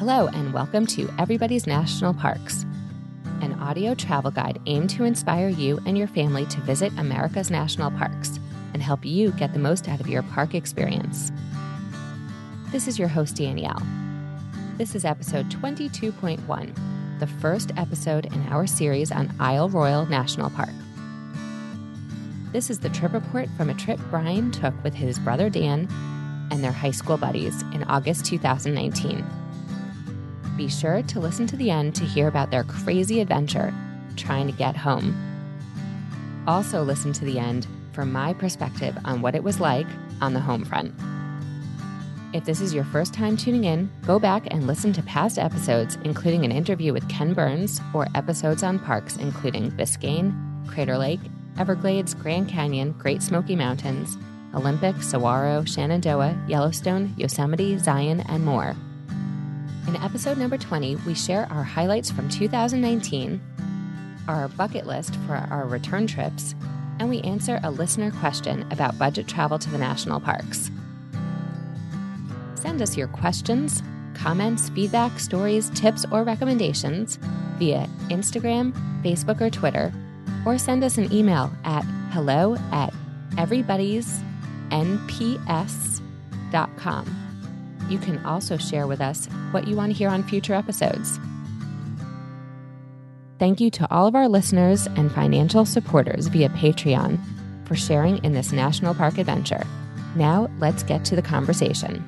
Hello, and welcome to Everybody's National Parks, an audio travel guide aimed to inspire you and your family to visit America's national parks and help you get the most out of your park experience. This is your host, Danielle. This is episode 22.1, the first episode in our series on Isle Royale National Park. This is the trip report from a trip Brian took with his brother Dan and their high school buddies in August 2019. Be sure to listen to the end to hear about their crazy adventure trying to get home. Also, listen to the end for my perspective on what it was like on the home front. If this is your first time tuning in, go back and listen to past episodes, including an interview with Ken Burns or episodes on parks, including Biscayne, Crater Lake, Everglades, Grand Canyon, Great Smoky Mountains, Olympic, Saguaro, Shenandoah, Yellowstone, Yosemite, Zion, and more. In episode number 20, we share our highlights from 2019, our bucket list for our return trips, and we answer a listener question about budget travel to the national parks. Send us your questions, comments, feedback, stories, tips, or recommendations via Instagram, Facebook, or Twitter, or send us an email at hello at everybody's everybody'snps.com. You can also share with us what you want to hear on future episodes. Thank you to all of our listeners and financial supporters via Patreon for sharing in this national park adventure. Now, let's get to the conversation.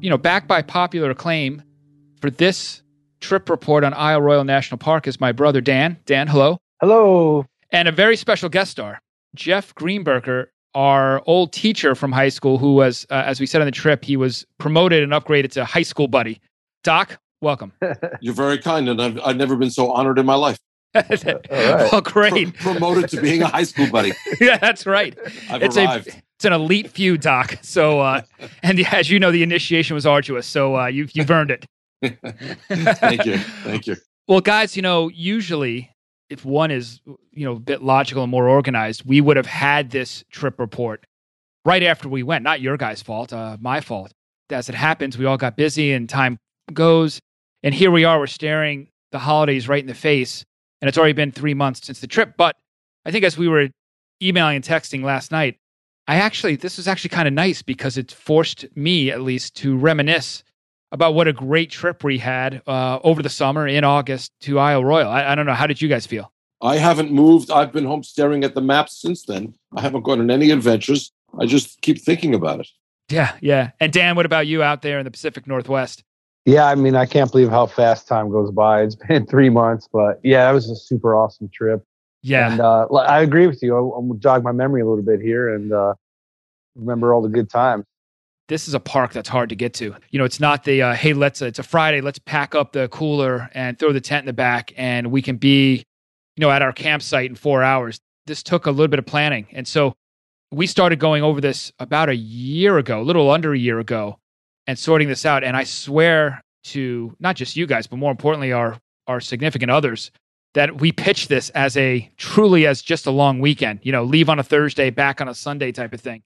You know, backed by popular acclaim for this trip report on Isle Royale National Park is my brother Dan. Dan, hello. Hello. And a very special guest star, Jeff Greenberger, our old teacher from high school, who was, uh, as we said on the trip, he was promoted and upgraded to high school buddy. Doc, welcome. You're very kind, and I've, I've never been so honored in my life. Well, great. Pro- promoted to being a high school buddy. yeah, that's right. I've it's arrived. a it's an elite feud, Doc. So, uh, and as you know, the initiation was arduous. So uh, you've you've earned it. Thank you. Thank you. Well, guys, you know, usually if one is, you know, a bit logical and more organized, we would have had this trip report right after we went. Not your guys' fault, uh, my fault. As it happens, we all got busy and time goes. And here we are, we're staring the holidays right in the face. And it's already been three months since the trip. But I think as we were emailing and texting last night, I actually, this was actually kind of nice because it forced me at least to reminisce about what a great trip we had uh, over the summer in August to Isle Royale. I, I don't know. How did you guys feel? I haven't moved. I've been home staring at the maps since then. I haven't gone on any adventures. I just keep thinking about it. Yeah, yeah. And Dan, what about you out there in the Pacific Northwest? Yeah, I mean, I can't believe how fast time goes by. It's been three months, but yeah, that was a super awesome trip. Yeah. And uh, I agree with you. I, I'm gonna jog my memory a little bit here and uh, remember all the good times. This is a park that's hard to get to. You know, it's not the uh, hey, let's it's a Friday, let's pack up the cooler and throw the tent in the back, and we can be, you know, at our campsite in four hours. This took a little bit of planning, and so we started going over this about a year ago, a little under a year ago, and sorting this out. And I swear to not just you guys, but more importantly, our our significant others, that we pitched this as a truly as just a long weekend. You know, leave on a Thursday, back on a Sunday type of thing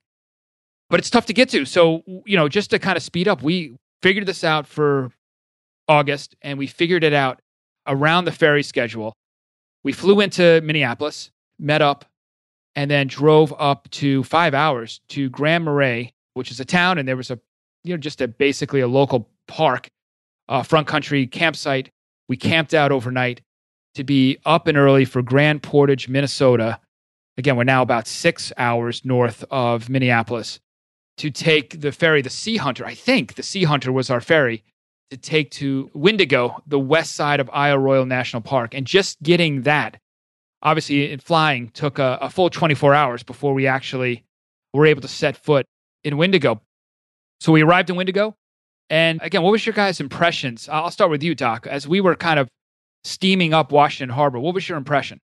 but it's tough to get to. So, you know, just to kind of speed up, we figured this out for August and we figured it out around the ferry schedule. We flew into Minneapolis, met up, and then drove up to five hours to Grand Marais, which is a town, and there was a, you know, just a basically a local park, uh, front country campsite. We camped out overnight to be up and early for Grand Portage, Minnesota. Again, we're now about six hours north of Minneapolis to take the ferry, the Sea Hunter. I think the Sea Hunter was our ferry to take to Windigo, the west side of Isle Royale National Park. And just getting that, obviously, in flying took a, a full 24 hours before we actually were able to set foot in Windigo. So we arrived in Windigo. And again, what was your guys' impressions? I'll start with you, Doc. As we were kind of steaming up Washington Harbor, what was your impression?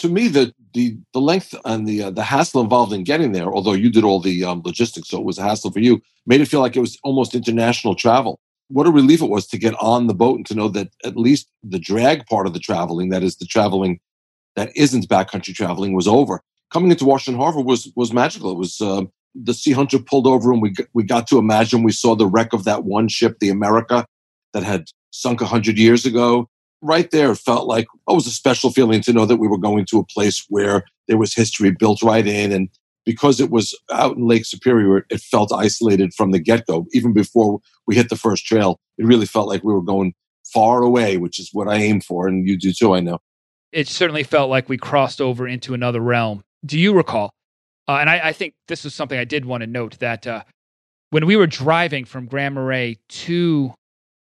To me, the the the length and the uh, the hassle involved in getting there, although you did all the um, logistics, so it was a hassle for you, made it feel like it was almost international travel. What a relief it was to get on the boat and to know that at least the drag part of the traveling, that is the traveling that isn't backcountry traveling, was over. Coming into Washington Harbor was was magical. It was uh, the Sea Hunter pulled over and we we got to imagine we saw the wreck of that one ship, the America, that had sunk hundred years ago. Right there, it felt like oh, it was a special feeling to know that we were going to a place where there was history built right in, and because it was out in Lake Superior, it felt isolated from the get go. Even before we hit the first trail, it really felt like we were going far away, which is what I aim for, and you do too. I know. It certainly felt like we crossed over into another realm. Do you recall uh, and I, I, think this was something I did want to note that uh, when we were driving from Grand Marais to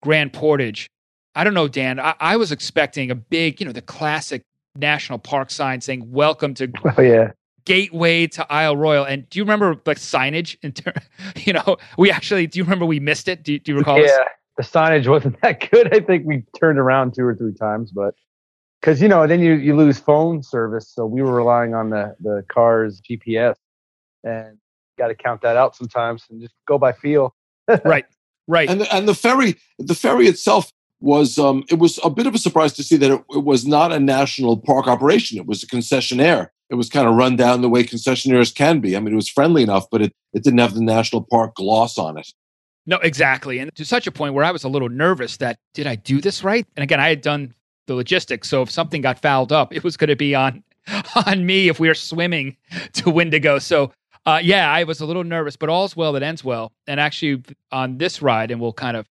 Grand Portage, I don't know, Dan, I, I, was expecting a big, you know, the classic national park sign saying "Welcome to oh, yeah. Gateway to Isle Royale." And do you remember like signage? In ter- you know, we actually. Do you remember we missed it? Do, do you recall? Yeah, this? the signage wasn't that good. I think we turned around two or three times, but because you know then you, you lose phone service so we were relying on the the car's gps and got to count that out sometimes and just go by feel right right and the, and the ferry the ferry itself was um it was a bit of a surprise to see that it, it was not a national park operation it was a concessionaire it was kind of run down the way concessionaires can be i mean it was friendly enough but it, it didn't have the national park gloss on it no, exactly. And to such a point where I was a little nervous that did I do this right? And again, I had done the logistics. So if something got fouled up, it was going to be on on me if we were swimming to Windigo. So uh, yeah, I was a little nervous, but all's well that ends well. And actually, on this ride, and we'll kind of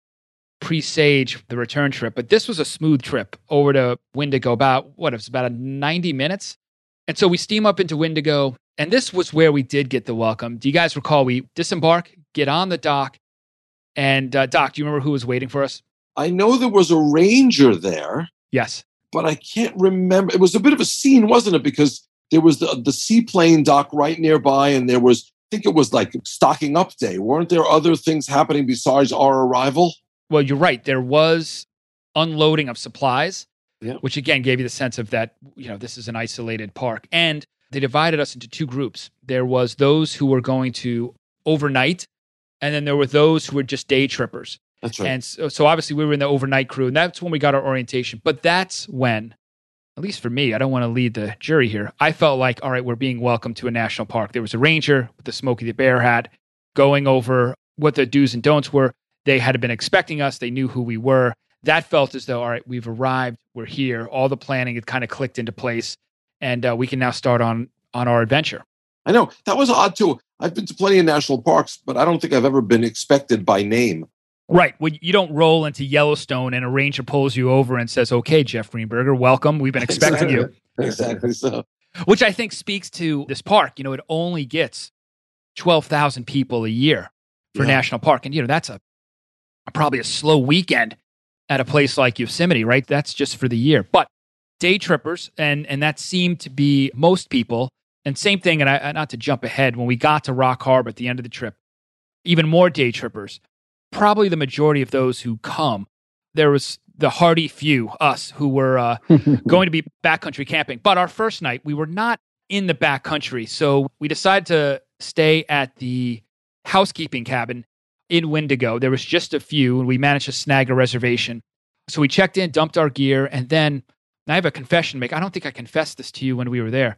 presage the return trip, but this was a smooth trip over to Windigo. About what it was about a ninety minutes, and so we steam up into Windigo, and this was where we did get the welcome. Do you guys recall? We disembark, get on the dock, and uh, Doc, do you remember who was waiting for us? I know there was a ranger there. Yes. But I can't remember. It was a bit of a scene, wasn't it? Because there was the, the seaplane dock right nearby, and there was, I think it was like stocking up day. Weren't there other things happening besides our arrival? Well, you're right. There was unloading of supplies, yeah. which again gave you the sense of that, you know, this is an isolated park. And they divided us into two groups. There was those who were going to overnight, and then there were those who were just day trippers. That's right. And so, so obviously we were in the overnight crew, and that's when we got our orientation. But that's when, at least for me, I don't want to lead the jury here. I felt like, all right, we're being welcomed to a national park. There was a ranger with the Smokey the Bear hat going over what the do's and don'ts were. They had been expecting us. They knew who we were. That felt as though, all right, we've arrived. We're here. All the planning had kind of clicked into place, and uh, we can now start on on our adventure. I know that was odd too. I've been to plenty of national parks, but I don't think I've ever been expected by name. Right. Well, you don't roll into Yellowstone and a ranger pulls you over and says, "Okay, Jeff Greenberger, welcome. We've been expecting exactly. you." Exactly so. Which I think speaks to this park. You know, it only gets twelve thousand people a year for yeah. national park, and you know that's a probably a slow weekend at a place like Yosemite, right? That's just for the year. But day trippers, and and that seemed to be most people. And same thing, and I, not to jump ahead, when we got to Rock Harbor at the end of the trip, even more day trippers probably the majority of those who come, there was the hardy few, us, who were uh, going to be backcountry camping. But our first night, we were not in the backcountry. So we decided to stay at the housekeeping cabin in Windigo. There was just a few, and we managed to snag a reservation. So we checked in, dumped our gear, and then I have a confession to make. I don't think I confessed this to you when we were there.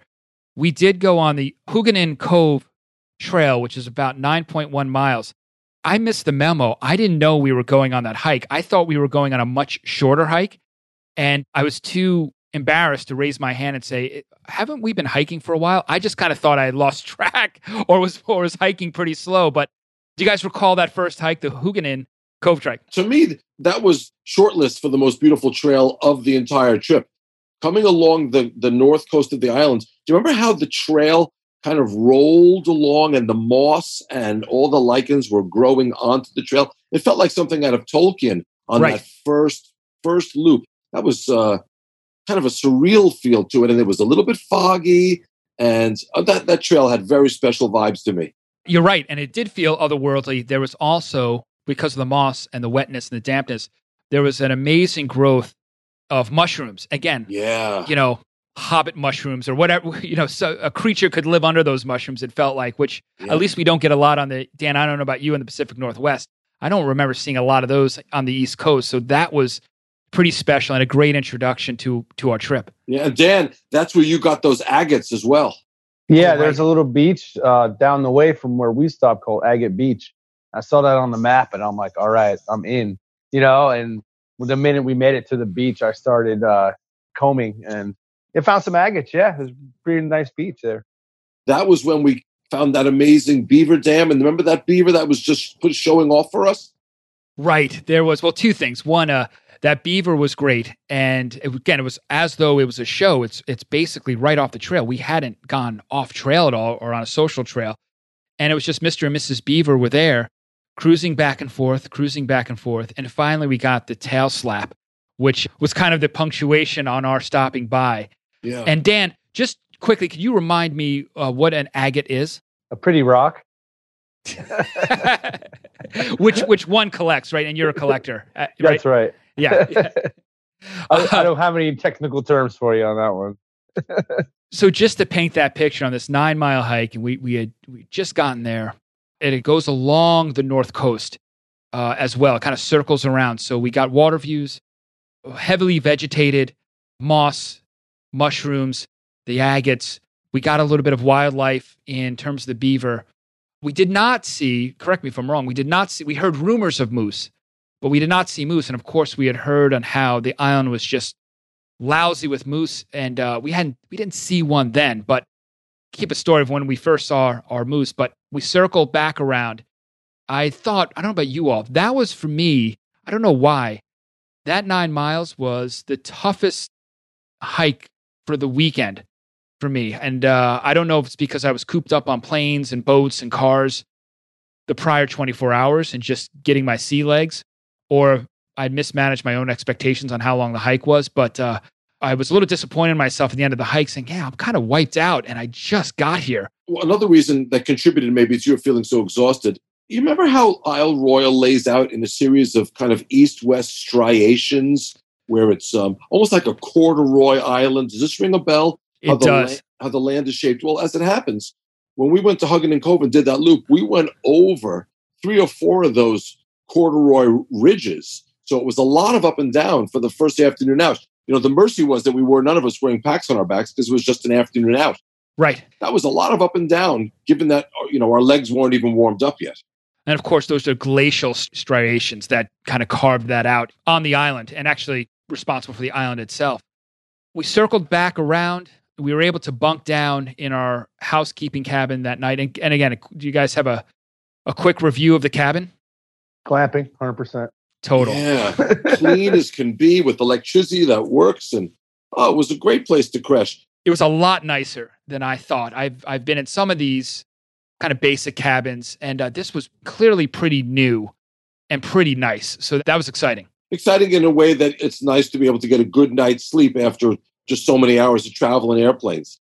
We did go on the Huguenin Cove Trail, which is about 9.1 miles. I missed the memo. I didn't know we were going on that hike. I thought we were going on a much shorter hike. And I was too embarrassed to raise my hand and say, eh, haven't we been hiking for a while? I just kind of thought I had lost track or was, or was hiking pretty slow. But do you guys recall that first hike, the Huguenin Cove Trek? To me, that was shortlist for the most beautiful trail of the entire trip. Coming along the, the north coast of the islands, do you remember how the trail kind of rolled along and the moss and all the lichens were growing onto the trail. It felt like something out of Tolkien on right. that first first loop. That was uh, kind of a surreal feel to it, and it was a little bit foggy. And uh, that that trail had very special vibes to me. You're right, and it did feel otherworldly. There was also because of the moss and the wetness and the dampness, there was an amazing growth of mushrooms. Again, yeah, you know, hobbit mushrooms or whatever you know so a creature could live under those mushrooms it felt like which yeah. at least we don't get a lot on the dan i don't know about you in the pacific northwest i don't remember seeing a lot of those on the east coast so that was pretty special and a great introduction to to our trip yeah dan that's where you got those agates as well Yeah, Oh, there's right. a little beach uh, down the way from where we stopped called Agate Beach. I saw that on the map, and I'm like, all right, I'm in. You know, and the minute we made it to the beach, I started uh, combing and it found some agates. Yeah, it was a pretty nice beach there. That was when we found that amazing beaver dam. And remember that beaver that was just showing off for us? Right. There was well two things. One, uh, that beaver was great, and it, again, it was as though it was a show. It's it's basically right off the trail. We hadn't gone off trail at all or on a social trail, and it was just Mister and Mrs. Beaver were there, cruising back and forth, cruising back and forth, and finally we got the tail slap, which was kind of the punctuation on our stopping by. Yeah. And Dan, just quickly, could you remind me uh, what an agate is? A pretty rock. which which one collects, right? And you're a collector, uh, right? That's right. Yeah. yeah. I, I don't have any technical terms for you on that one. so just to paint that picture on this nine mile hike, and we we had we just gotten there, and it goes along the north coast uh, as well. It kind of circles around. So we got water views, heavily vegetated, moss, mushrooms, the agates. We got a little bit of wildlife in terms of the beaver. We did not see. Correct me if I'm wrong. We did not see. We heard rumors of moose, but we did not see moose. And of course, we had heard on how the island was just lousy with moose, and uh, we hadn't we didn't see one then. But keep a story of when we first saw our, our moose. But we circled back around. I thought I don't know about you all. That was for me. I don't know why. That nine miles was the toughest hike for the weekend for me, and uh, I don't know if it's because I was cooped up on planes and boats and cars the prior 24 hours and just getting my sea legs, or I'd mismanaged my own expectations on how long the hike was. But uh, I was a little disappointed in myself at the end of the hike, saying, "Yeah, I'm kind of wiped out, and I just got here." Well, another reason that contributed maybe to your feeling so exhausted. You remember how Isle Royale lays out in a series of kind of east-west striations, where it's um, almost like a corduroy island. Does this ring a bell? It how the does. la- how the land is shaped. Well, as it happens, when we went to Huguenin Cove and did that loop, we went over three or four of those corduroy ridges. So it was a lot of up and down for the first afternoon out. You know, the mercy was that we were none of us wearing packs on our backs because it was just an afternoon out. Right. That was a lot of up and down, given that uh, you know our legs weren't even warmed up yet. And of course, those are glacial striations that kind of carved that out on the island and actually responsible for the island itself. We circled back around. We were able to bunk down in our housekeeping cabin that night. And, and again, do you guys have a, a quick review of the cabin? Clamping, 100%. Total. Yeah, clean as can be with electricity that works, and oh, it was a great place to crash. It was a lot nicer than I thought. I've, I've been in some of these kind of basic cabins, and uh, this was clearly pretty new and pretty nice. So that was exciting. Exciting in a way that it's nice to be able to get a good night's sleep after just so many hours of travel in airplanes.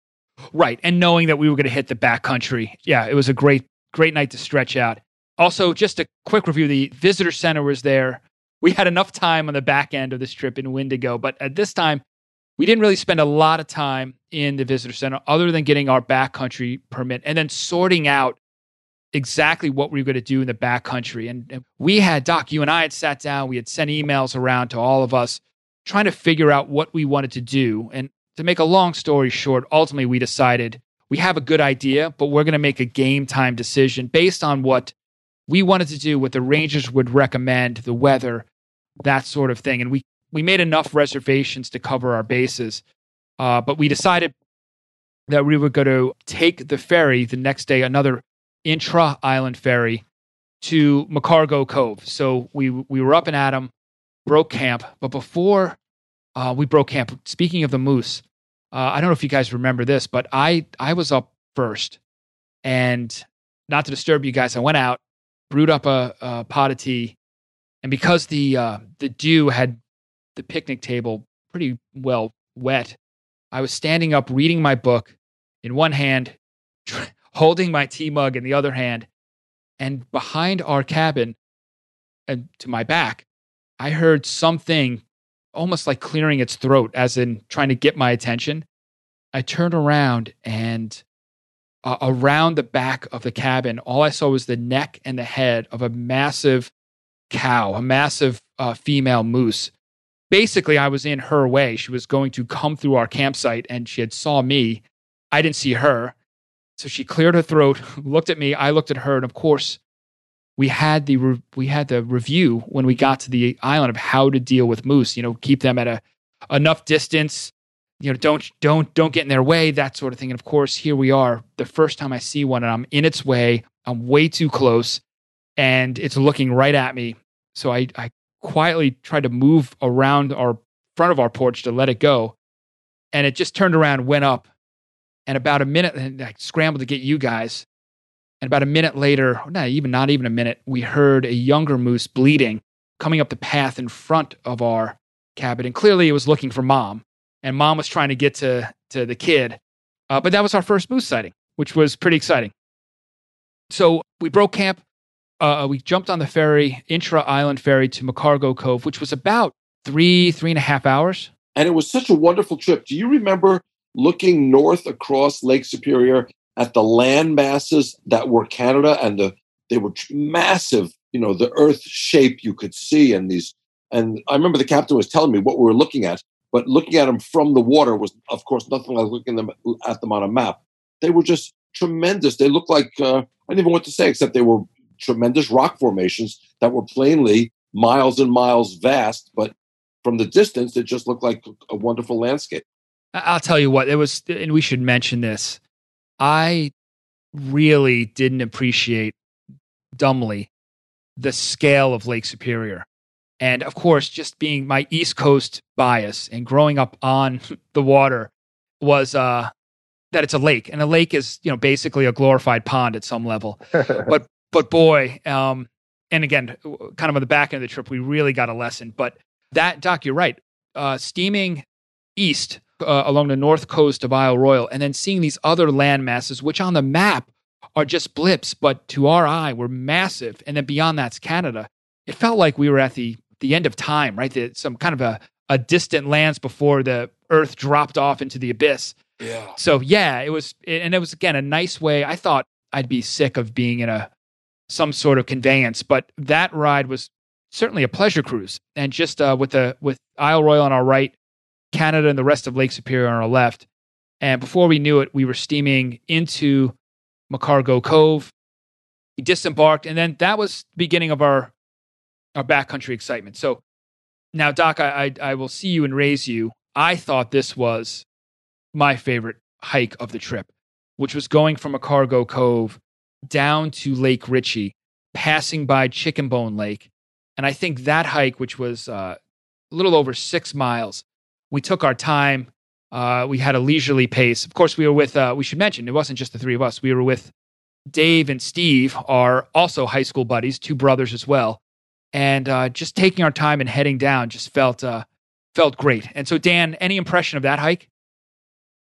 Right. And knowing that we were going to hit the backcountry. Yeah, it was a great, great night to stretch out. Also, just a quick review the visitor center was there. We had enough time on the back end of this trip in Windigo, but at this time, we didn't really spend a lot of time in the visitor center other than getting our backcountry permit and then sorting out exactly what we were going to do in the backcountry. And, and we had, Doc, you and I had sat down, we had sent emails around to all of us trying to figure out what we wanted to do. And to make a long story short, ultimately we decided we have a good idea, but we're going to make a game time decision based on what we wanted to do, what the Rangers would recommend, the weather, that sort of thing. And we, we made enough reservations to cover our bases. Uh, but we decided that we were going to take the ferry the next day, another intra island ferry to McCargo Cove. So we, we were up in Adam, broke camp. But before uh, we broke camp, speaking of the moose, uh, I don't know if you guys remember this, but I, I was up first. And not to disturb you guys, I went out, brewed up a, a pot of tea. And because the, uh, the dew had the picnic table pretty well wet, I was standing up reading my book in one hand, holding my tea mug in the other hand. And behind our cabin and to my back, I heard something almost like clearing its throat, as in trying to get my attention. I turned around and uh, around the back of the cabin, all I saw was the neck and the head of a massive cow, a massive uh, female moose. Basically, I was in her way. She was going to come through our campsite and she had saw me. I didn't see her. So she cleared her throat, looked at me, I looked at her, and of course, we had the re- we had the review when we got to the island of how to deal with moose. You know, keep them at a enough distance. You know, don't don't don't get in their way, that sort of thing. And of course, here we are, the first time I see one, and I'm in its way. I'm way too close, and it's looking right at me. So I I quietly tried to move around our front of our porch to let it go, and it just turned around, went up, and about a minute, and I scrambled to get you guys. And about a minute later, not even not even a minute, we heard a younger moose bleeding coming up the path in front of our cabin, and clearly it was looking for mom, and mom was trying to get to to the kid. Uh, but that was our first moose sighting, which was pretty exciting. So we broke camp. Uh, we jumped on the ferry, intra island ferry to McCargo Cove, which was about three three and a half hours. And it was such a wonderful trip. Do you remember looking north across Lake Superior at the land masses that were Canada and the they were massive, you know, the earth shape you could see and these and I remember the captain was telling me what we were looking at, but looking at them from the water was of course nothing like looking them at them on a map. They were just tremendous. They looked like uh, I don't even know what to say except they were tremendous rock formations that were plainly miles and miles vast, but from the distance it just looked like a wonderful landscape. I'll tell you what, it was, and we should mention this. I really didn't appreciate dumbly the scale of Lake Superior. And of course, just being my East Coast bias and growing up on the water was uh, that it's a lake, and a lake is you know basically a glorified pond at some level. but but boy, um, and again, kind of on the back end of the trip, we really got a lesson. But that Doc, you're right. Uh, steaming east uh, along the north coast of Isle Royale, and then seeing these other land masses, which on the map are just blips, but to our eye were massive. And then beyond that's Canada. It felt like we were at the the end of time, right? The, some kind of a, a distant lands before the Earth dropped off into the abyss. Yeah. So yeah, it was, and it was again a nice way. I thought I'd be sick of being in a some sort of conveyance, but that ride was certainly a pleasure cruise. And just uh, with the with Isle Royale on our right, Canada and the rest of Lake Superior on our left, and before we knew it, we were steaming into McCargo Cove. We disembarked, and then that was the beginning of our our backcountry excitement. So now, Doc, I, I, I will see you and raise you. I thought this was my favorite hike of the trip, which was going from McCargo Cove down to Lake Ritchie, passing by Chicken Bone Lake. And I think that hike, which was uh, a little over six miles, we took our time. Uh, we had a leisurely pace. Of course, we were with, uh, we should mention, it wasn't just the three of us. We were with Dave and Steve, are also high school buddies, two brothers as well and uh, just taking our time and heading down just felt uh, felt great. And so, Dan, any impression of that hike?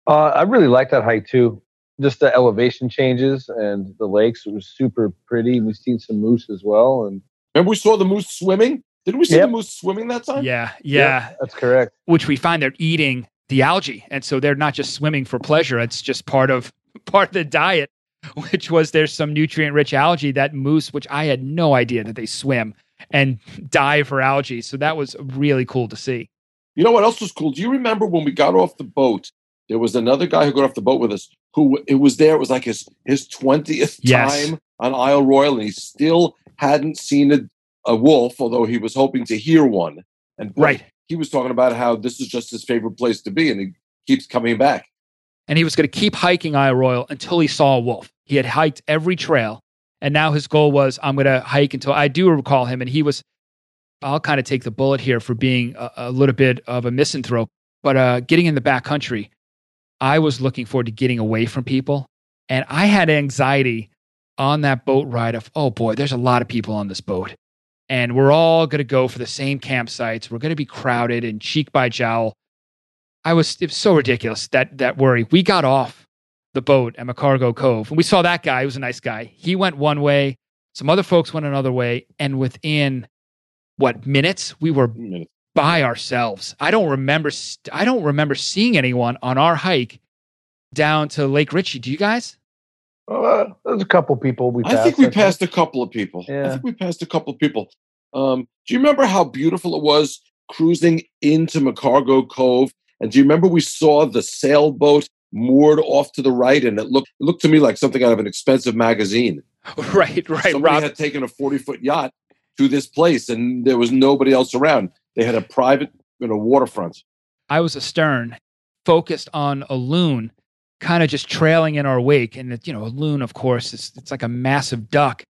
Uh, I really like that hike too. Just the elevation changes and the lakes. It was super pretty. We've seen some moose as well. And remember, we saw the moose swimming. Did we see Yep. the moose swimming that time? Yeah, yeah. Yep, that's correct. Which we find they're eating the algae, and so they're not just swimming for pleasure. It's just part of part of the diet. Which was there's some nutrient rich algae that moose, which I had no idea that they swim and die for algae. So that was really cool to see. You know what else was cool? Do you remember when we got off the boat? There was another guy who got off the boat with us who it was there. It was like his his twentieth Yes. time on Isle Royale, and he still hadn't seen a, a wolf, although he was hoping to hear one. And Right. he was talking about how this is just his favorite place to be, and he keeps coming back. and he was going to keep hiking Isle Royale until he saw a wolf. He had hiked every trail, and now his goal was, I'm going to hike until I do recall him. And he was, I'll kind of take the bullet here for being a, a little bit of a misanthrope, but uh, getting in the back country, I was looking forward to getting away from people. And I had anxiety on that boat ride of, oh boy, there's a lot of people on this boat. And we're all going to go for the same campsites. We're going to be crowded and cheek by jowl. I was, it was so ridiculous that, that worry. We got off the boat at McCargo Cove and we saw that guy. He was a nice guy. He went one way, some other folks went another way. And within what minutes, we were Minutes. by ourselves. I don't remember. st- I don't remember seeing anyone on our hike down to Lake Ritchie. Do you guys? Uh, there's a couple people we passed. I think we passed a couple of people. I think we passed a couple of people. Um, do you remember how beautiful it was cruising into McCargo Cove? And do you remember we saw the sailboat moored off to the right, and it looked it looked to me like something out of an expensive magazine. right, right. Somebody Rob, had taken a forty foot yacht to this place, and there was nobody else around. They had a private, you know, waterfront. I was astern, focused on a loon, kind of just trailing in our wake. And it, you know, a loon, of course, it's it's like a massive duck.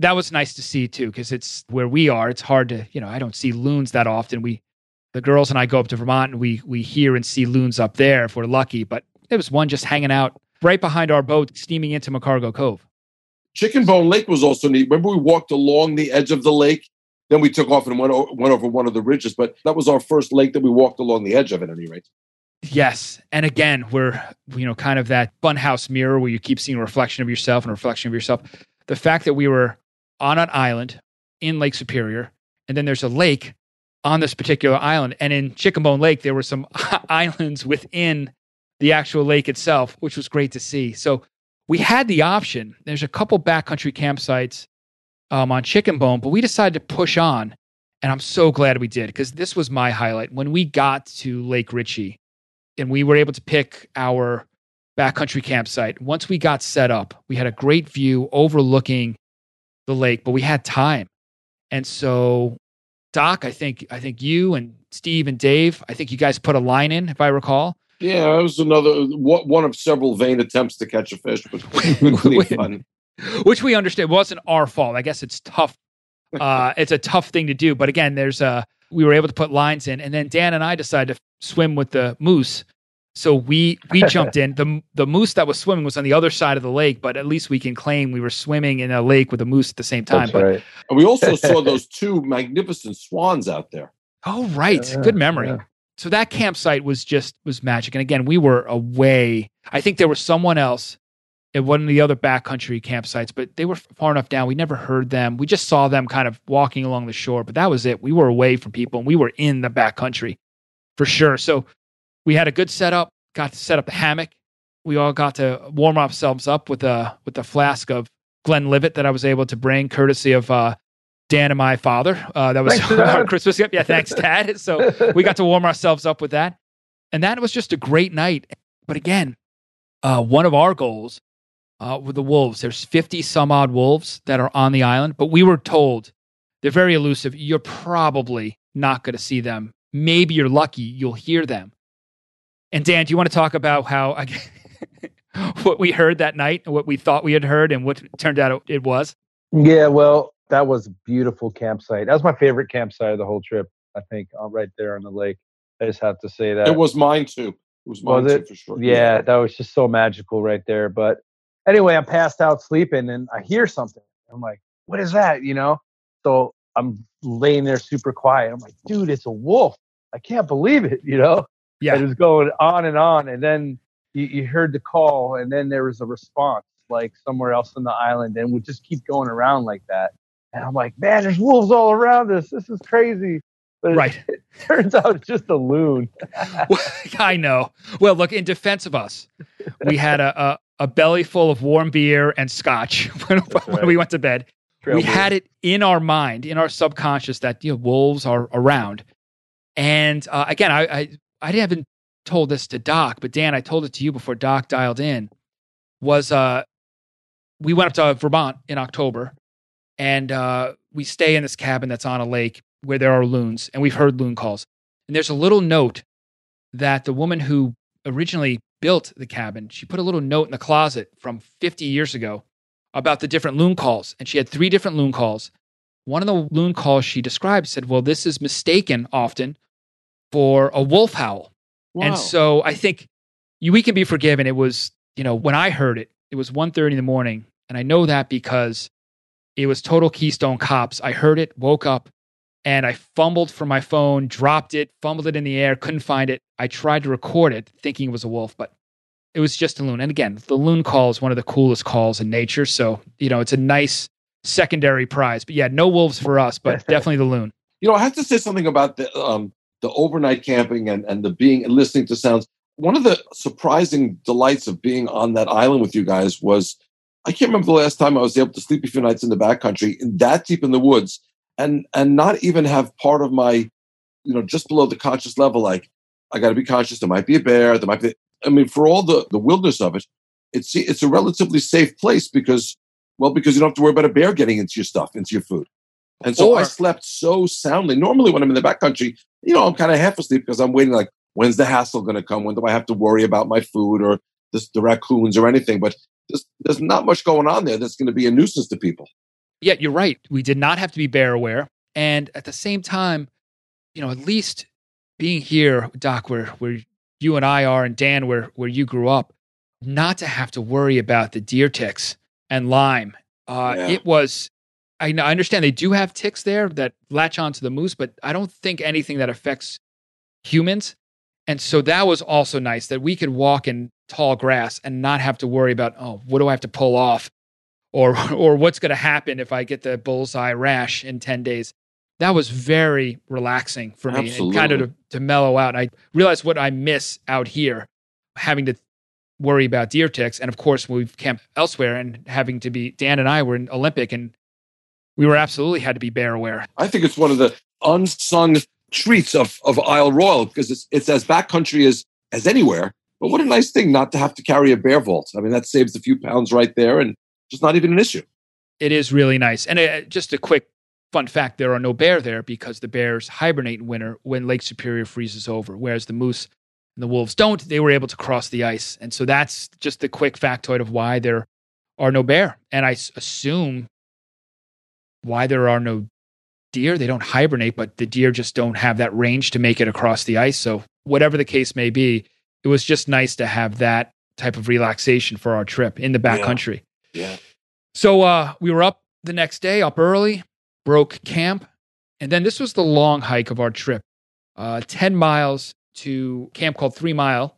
That was nice to see too, because it's where we are. It's hard to, you know, I don't see loons that often. We, the girls and I, go up to Vermont, and we we hear and see loons up there if we're lucky. But there was one just hanging out right behind our boat, steaming into McCargo Cove. Chicken Bone Lake was also neat. Remember, we walked along the edge of the lake. Then we took off and went, o- went over one of the ridges. But that was our first lake that we walked along the edge of, at any rate. Yes. And again, we're, you know, kind of that funhouse mirror where you keep seeing a reflection of yourself and a reflection of yourself. The fact that we were on an island in Lake Superior, and then there's a lake on this particular island. And in Chicken Bone Lake, there were some islands within the actual lake itself, which was great to see. So we had the option. There's a couple backcountry campsites um, on Chicken Bone, but we decided to push on. And I'm so glad we did because this was my highlight. When we got to Lake Ritchie and we were able to pick our backcountry campsite, once we got set up, we had a great view overlooking the lake, but we had time. And so, Doc, I think I think you and Steve and Dave, I think you guys put a line in, if I recall. Yeah, it was another one of several vain attempts to catch a fish, but really fun. which we understand wasn't our fault. I guess it's tough. Uh, it's a tough thing to do, but again, there's a we were able to put lines in, and then Dan and I decided to swim with the moose. So we we jumped in. the The moose that was swimming was on the other side of the lake, but at least we can claim we were swimming in a lake with a moose at the same time. That's but right. And we also saw those two magnificent swans out there. oh, right, Yeah, good memory. yeah. So that campsite was just was magic. And again, we were away. I think there was someone else at one of the other backcountry campsites, but they were far enough down. We never heard them. We just saw them kind of walking along the shore, but that was it. We were away from people and we were in the backcountry for sure. So we had a good setup, got to set up the hammock. We all got to warm ourselves up with a with a flask of Glenlivet that I was able to bring, courtesy of uh, Dan and my father. Uh, that was Thanks, our Christmas gift. Yeah, thanks, Dad. So we got to warm ourselves up with that. And that was just a great night. But again, uh, one of our goals uh, with the wolves, there's 50 some odd wolves that are on the island, but we were told they're very elusive. You're probably not going to see them. Maybe you're lucky, you'll hear them. And Dan, do you want to talk about how I, what we heard that night, what we thought we had heard, and what turned out it was? Yeah, well, that was a beautiful campsite. That was my favorite campsite of the whole trip. I think uh, right there on the lake. I just have to say that. It was mine too. It was mine Was too for sure. yeah, that was just so magical right there. But anyway, I'm passed out sleeping and I hear something. I'm like, what is that? You know? So I'm laying there super quiet. I'm like, dude, it's a wolf. I can't believe it, you know? Yeah. It was going on and on. And then you, you heard the call and then there was a response like somewhere else on the island and would just keep going around like that. And I'm like, man, there's wolves all around us. This is crazy. But Right. it turns out it's just a loon. I know. Well, look, in defense of us, we had a, a, a belly full of warm beer and scotch when, when right. we went to bed. we Trailblazer. had it in our mind, in our subconscious, that you know, wolves are around. And uh, again, I, I I haven't told this to Doc, but Dan, I told it to you before Doc dialed in. Was uh, we went up to Vermont in October, and uh, we stay in this cabin that's on a lake where there are loons, and we've heard loon calls. And there's a little note that the woman who originally built the cabin, she put a little note in the closet from 50 years ago about the different loon calls. And she had three different loon calls. One of the loon calls she described said, Well, this is mistaken often for a wolf howl. Wow. And so I think you, we can be forgiven. It was, you know, when I heard it, it was 1.30 in the morning. And I know that because it was total Keystone Cops. I heard it, woke up, and I fumbled for my phone, dropped it, fumbled it in the air, couldn't find it. I tried to record it thinking it was a wolf, but it was just a loon. And again, the loon call is one of the coolest calls in nature. So, you know, it's a nice secondary prize. But yeah, no wolves for us, but definitely the loon. You know, I have to say something about the um, the overnight camping and, and the being and listening to sounds. One of the surprising delights of being on that island with you guys was I can't remember the last time I was able to sleep a few nights in the backcountry, in that deep in the woods, and and not even have part of my, you know, just below the conscious level, like I got to be conscious. There might be a bear. There might be I mean, for all the, the wilderness of it, it's it's a relatively safe place because, well, because you don't have to worry about a bear getting into your stuff, into your food. And so Or- I slept so soundly. Normally, when I'm in the backcountry, you know, I'm kind of half asleep because I'm waiting, like, when's the hassle going to come? When do I have to worry about my food or this, the raccoons or anything? But there's, there's not much going on there that's going to be a nuisance to people. Yeah, you're right. We did not have to be bear aware. And at the same time, you know, at least being here, Doc, where where you and I are and Dan where where you grew up, not to have to worry about the deer ticks and Lyme. Uh, Yeah. It was I, know- I understand they do have ticks there that latch onto the moose, but I don't think anything that affects humans. And so that was also nice that we could walk in tall grass and not have to worry about, oh, what do I have to pull off? Or or what's gonna happen if I get the bullseye rash in 10 days. That was very relaxing for me and kind of to, to mellow out. I realized what I miss out here, having to worry about deer ticks. And of course, we've camped elsewhere and having to be, Dan and I were in Olympic and we were absolutely had to be bear aware. I think it's one of the unsung treats of, of Isle Royale because it's, it's as backcountry as, as anywhere. But what a nice thing not to have to carry a bear vault. I mean, that saves a few pounds right there and just not even an issue. It is really nice. And uh, just a quick fun fact there are no bear there because the bears hibernate in winter when Lake Superior freezes over, whereas the moose and the wolves don't. They were able to cross the ice. And so that's just the quick factoid of why there are no bear. And I assume why there are no deer. They don't hibernate, but the deer just don't have that range to make it across the ice. So, whatever the case may be, it was just nice to have that type of relaxation for our trip in the Yeah. backcountry. Yeah. So uh, we were up the next day, up early, broke camp, and then this was the long hike of our trip, uh, ten miles to camp called Three Mile.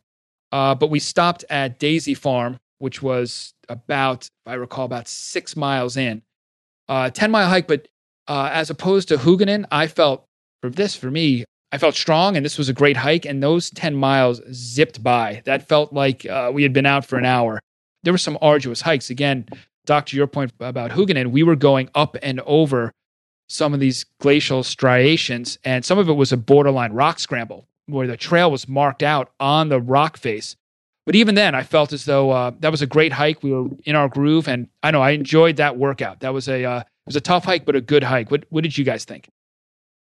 Uh, but we stopped at Daisy Farm, which was about, if I recall, about six miles in. Uh, ten mile hike, but uh, as opposed to Huguenin, I felt for this for me, I felt strong, and this was a great hike. And those ten miles zipped by. That felt like uh, we had been out for an hour. There were some arduous hikes. Again, Doc, to your point about Huguenin, we were going up and over some of these glacial striations, and some of it was a borderline rock scramble where the trail was marked out on the rock face. But even then, I felt as though uh, that was a great hike. We were in our groove, and I know I enjoyed that workout. That was a uh, it was a tough hike, but a good hike. What what did you guys think?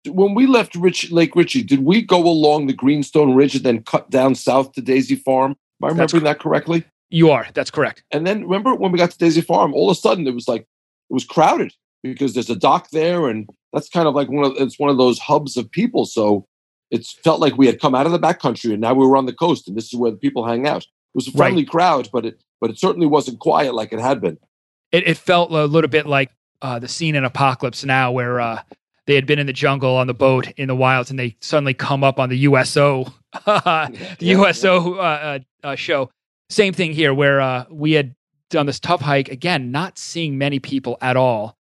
When we left Rich, Lake Ritchie, did we go along the Greenstone Ridge and then cut down south to Daisy Farm? Am I remembering that correctly? You are that's correct. And then remember when we got to Daisy Farm, all of a sudden it was like it was crowded because there's a dock there, and that's kind of like one of it's one of those hubs of people. So it felt like we had come out of the backcountry and now we were on the coast, and this is where the people hang out. It was a Right. friendly crowd, but it but it certainly wasn't quiet like it had been. It, it felt a little bit like uh, the scene in Apocalypse Now, where uh, they had been in the jungle on the boat in the wilds, and they suddenly come up on the USO, the Yeah, USO uh, uh, uh, show. Same thing here, where uh, we had done this tough hike again, not seeing many people at all.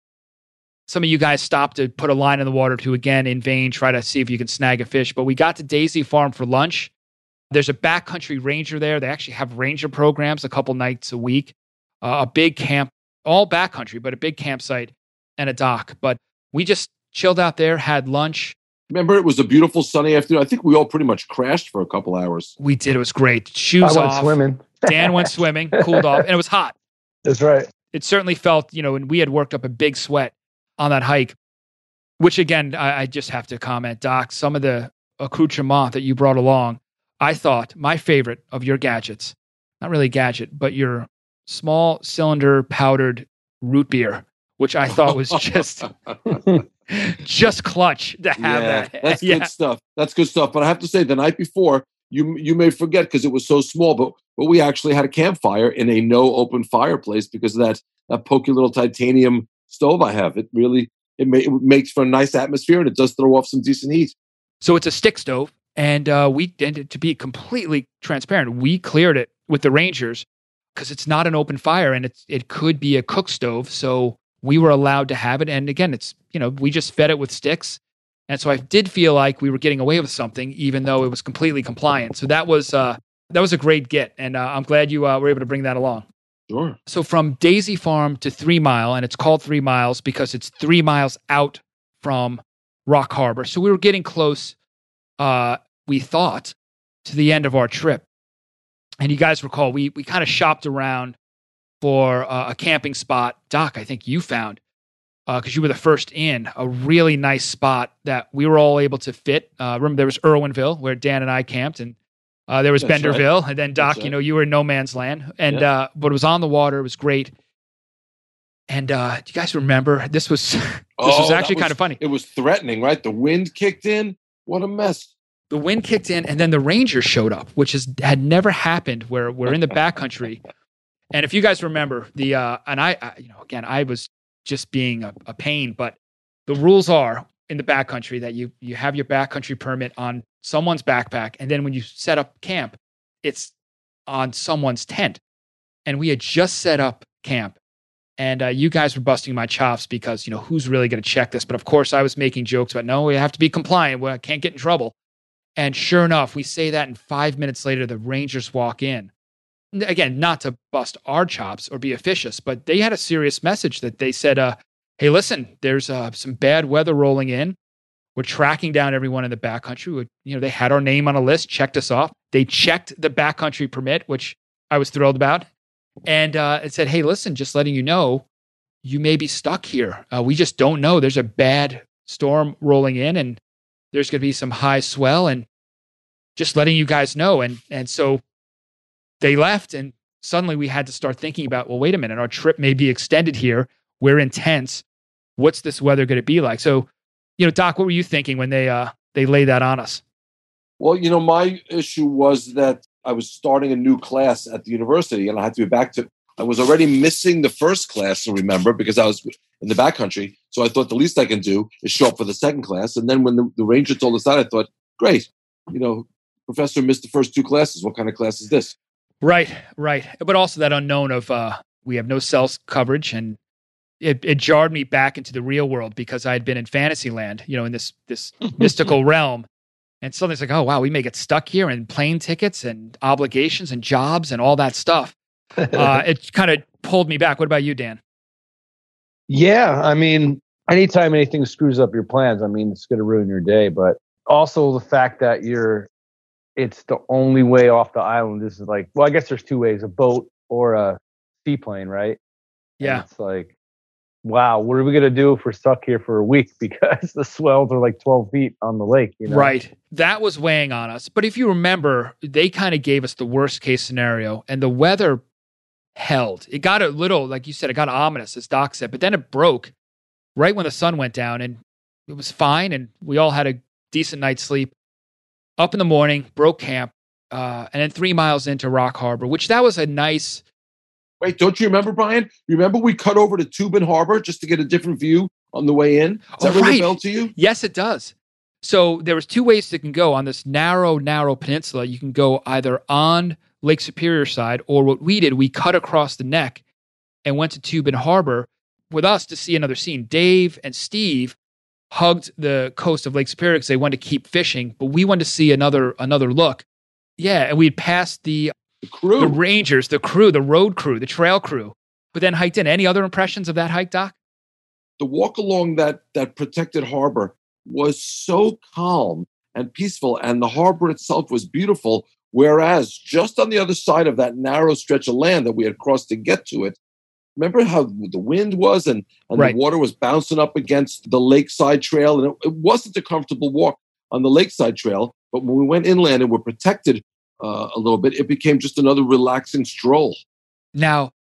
Some of you guys stopped to put a line in the water to again, in vain, try to see if you can snag a fish. But we got to Daisy Farm for lunch. There's a backcountry ranger there. They actually have ranger programs a couple nights a week. Uh, a big camp all backcountry, but a big campsite and a dock. But we just chilled out there, had lunch. Remember, it was a beautiful sunny afternoon. I think we all pretty much crashed for a couple hours. We did. It was great. I Shoes went off. swimming. Dan went swimming, cooled off, and it was hot. That's right. It certainly felt, you know, and we had worked up a big sweat on that hike, which again, I, I just have to comment, Doc, some of the accoutrement that you brought along, I thought my favorite of your gadgets, not really gadget, but your small cylinder powdered root beer, which I thought was just just clutch to have yeah, that. that's yeah. good stuff. That's good stuff. But I have to say, the night before, you you may forget because it was so small, but but we actually had a campfire in a no open fireplace because of that that pokey little titanium stove I have. It really it, ma- it makes for a nice atmosphere and it does throw off some decent heat. So it's a stick stove, and uh, we and to be completely transparent, we cleared it with the Rangers because it's not an open fire and it's it could be a cook stove. So we were allowed to have it, and again, it's you know we just fed it with sticks, and so I did feel like we were getting away with something, even though it was completely compliant. So that was uh, that was a great get, and uh, I'm glad you uh, were able to bring that along. Sure. So from Daisy Farm to Three Mile, and it's called Three Miles because it's three miles out from Rock Harbor. So we were getting close, uh, we thought, to the end of our trip. And you guys recall we we kind of shopped around for uh, a camping spot. Doc, I think you found uh because uh, you were the first in a really nice spot that we were all able to fit. Uh, remember, there was Irwinville where Dan and I camped, and uh, there was That's Benderville, right. and then Doc. Right. You know, you were in no man's land, and yeah. Uh, but it was on the water. It was great. And uh, do you guys remember? This was this oh, was actually was, kind of funny. It was threatening, right? The wind kicked in. What a mess! The wind kicked in, and then the Rangers showed up, which is had never happened. Where we're in the backcountry, and if you guys remember the, uh, and I, I, you know, again, I was just being a, a pain. But the rules are in the backcountry that you you have your backcountry permit on someone's backpack, and then when you set up camp, it's on someone's tent. And we had just set up camp, and uh, you guys were busting my chops because you know who's really going to check this. But of course, I was making jokes about no, we have to be compliant. We can't get in trouble. And sure enough, we say that, and five minutes later, the Rangers walk in again, not to bust our chops or be officious, but they had a serious message that they said, uh, hey, listen, there's uh, some bad weather rolling in. We're tracking down everyone in the backcountry. You know, they had our name on a list, checked us off. They checked the backcountry permit, which I was thrilled about, and uh, it said, "Hey, listen, just letting you know, you may be stuck here. Uh, we just don't know. There's a bad storm rolling in, and there's going to be some high swell, and just letting you guys know." And and so they left and suddenly we had to start thinking about well wait a minute our trip may be extended here we're in tents what's this weather going to be like so you know doc what were you thinking when they uh they lay that on us well you know my issue was that i was starting a new class at the university and i had to be back to i was already missing the first class to remember because i was in the backcountry. So i thought the least i can do is show up for the second class. And then when the, the ranger told us that i thought great. You know professor missed the first two classes. What kind of class is this? Right, right. But also that unknown of uh, we have no cell coverage, and it, it jarred me back into the real world because I had been in Fantasyland, you know, in this this mystical realm, and suddenly it's like, oh wow, we may get stuck here, and plane tickets, and obligations, and jobs, and all that stuff. uh, it kind of pulled me back. What about you, Dan? Yeah, I mean, anytime anything screws up your plans, I mean, it's going to ruin your day. But also the fact that you're it's the only way off the island. This is like, well, I guess there's two ways: a boat or a seaplane, right? Yeah. And it's like, wow, what are we gonna do if we're stuck here for a week because the swells are like 12 feet on the lake? You know? Right. That was weighing on us. But if you remember, they kind of gave us the worst case scenario, and the weather held. It got a little, like you said, it got ominous, as Doc said, but then it broke right when the sun went down, and it was fine, and we all had a decent night's sleep up in the morning, broke camp, uh, and then three miles into Rock Harbor, which that was a nice. Wait, don't you remember, Brian? Remember we cut over to Tobin Harbor just to get a different view on the way in? Does oh, that ring a bell to you? Yes, it does. So there was two ways that can go on this narrow, narrow peninsula. You can go either on Lake Superior side, or what we did, we cut across the neck and went to Tobin Harbor with us to see another scene. Dave and Steve hugged the coast of Lake Superior because they wanted to keep fishing, but we wanted to see another another look. Yeah, and we'd passed the, the crew, the rangers, the crew, the road crew, the trail crew, but then hiked in. Any other impressions of that hike, Doc? The walk along that that protected harbor was so calm and peaceful, and the harbor itself was beautiful. Whereas just on the other side of that narrow stretch of land that we had crossed to get to it remember how the wind was and, and right. the water was bouncing up against the lakeside trail and it, it, wasn't a comfortable walk on the lakeside trail but when we went inland and were protected uh, a little bit it became just another relaxing stroll. Now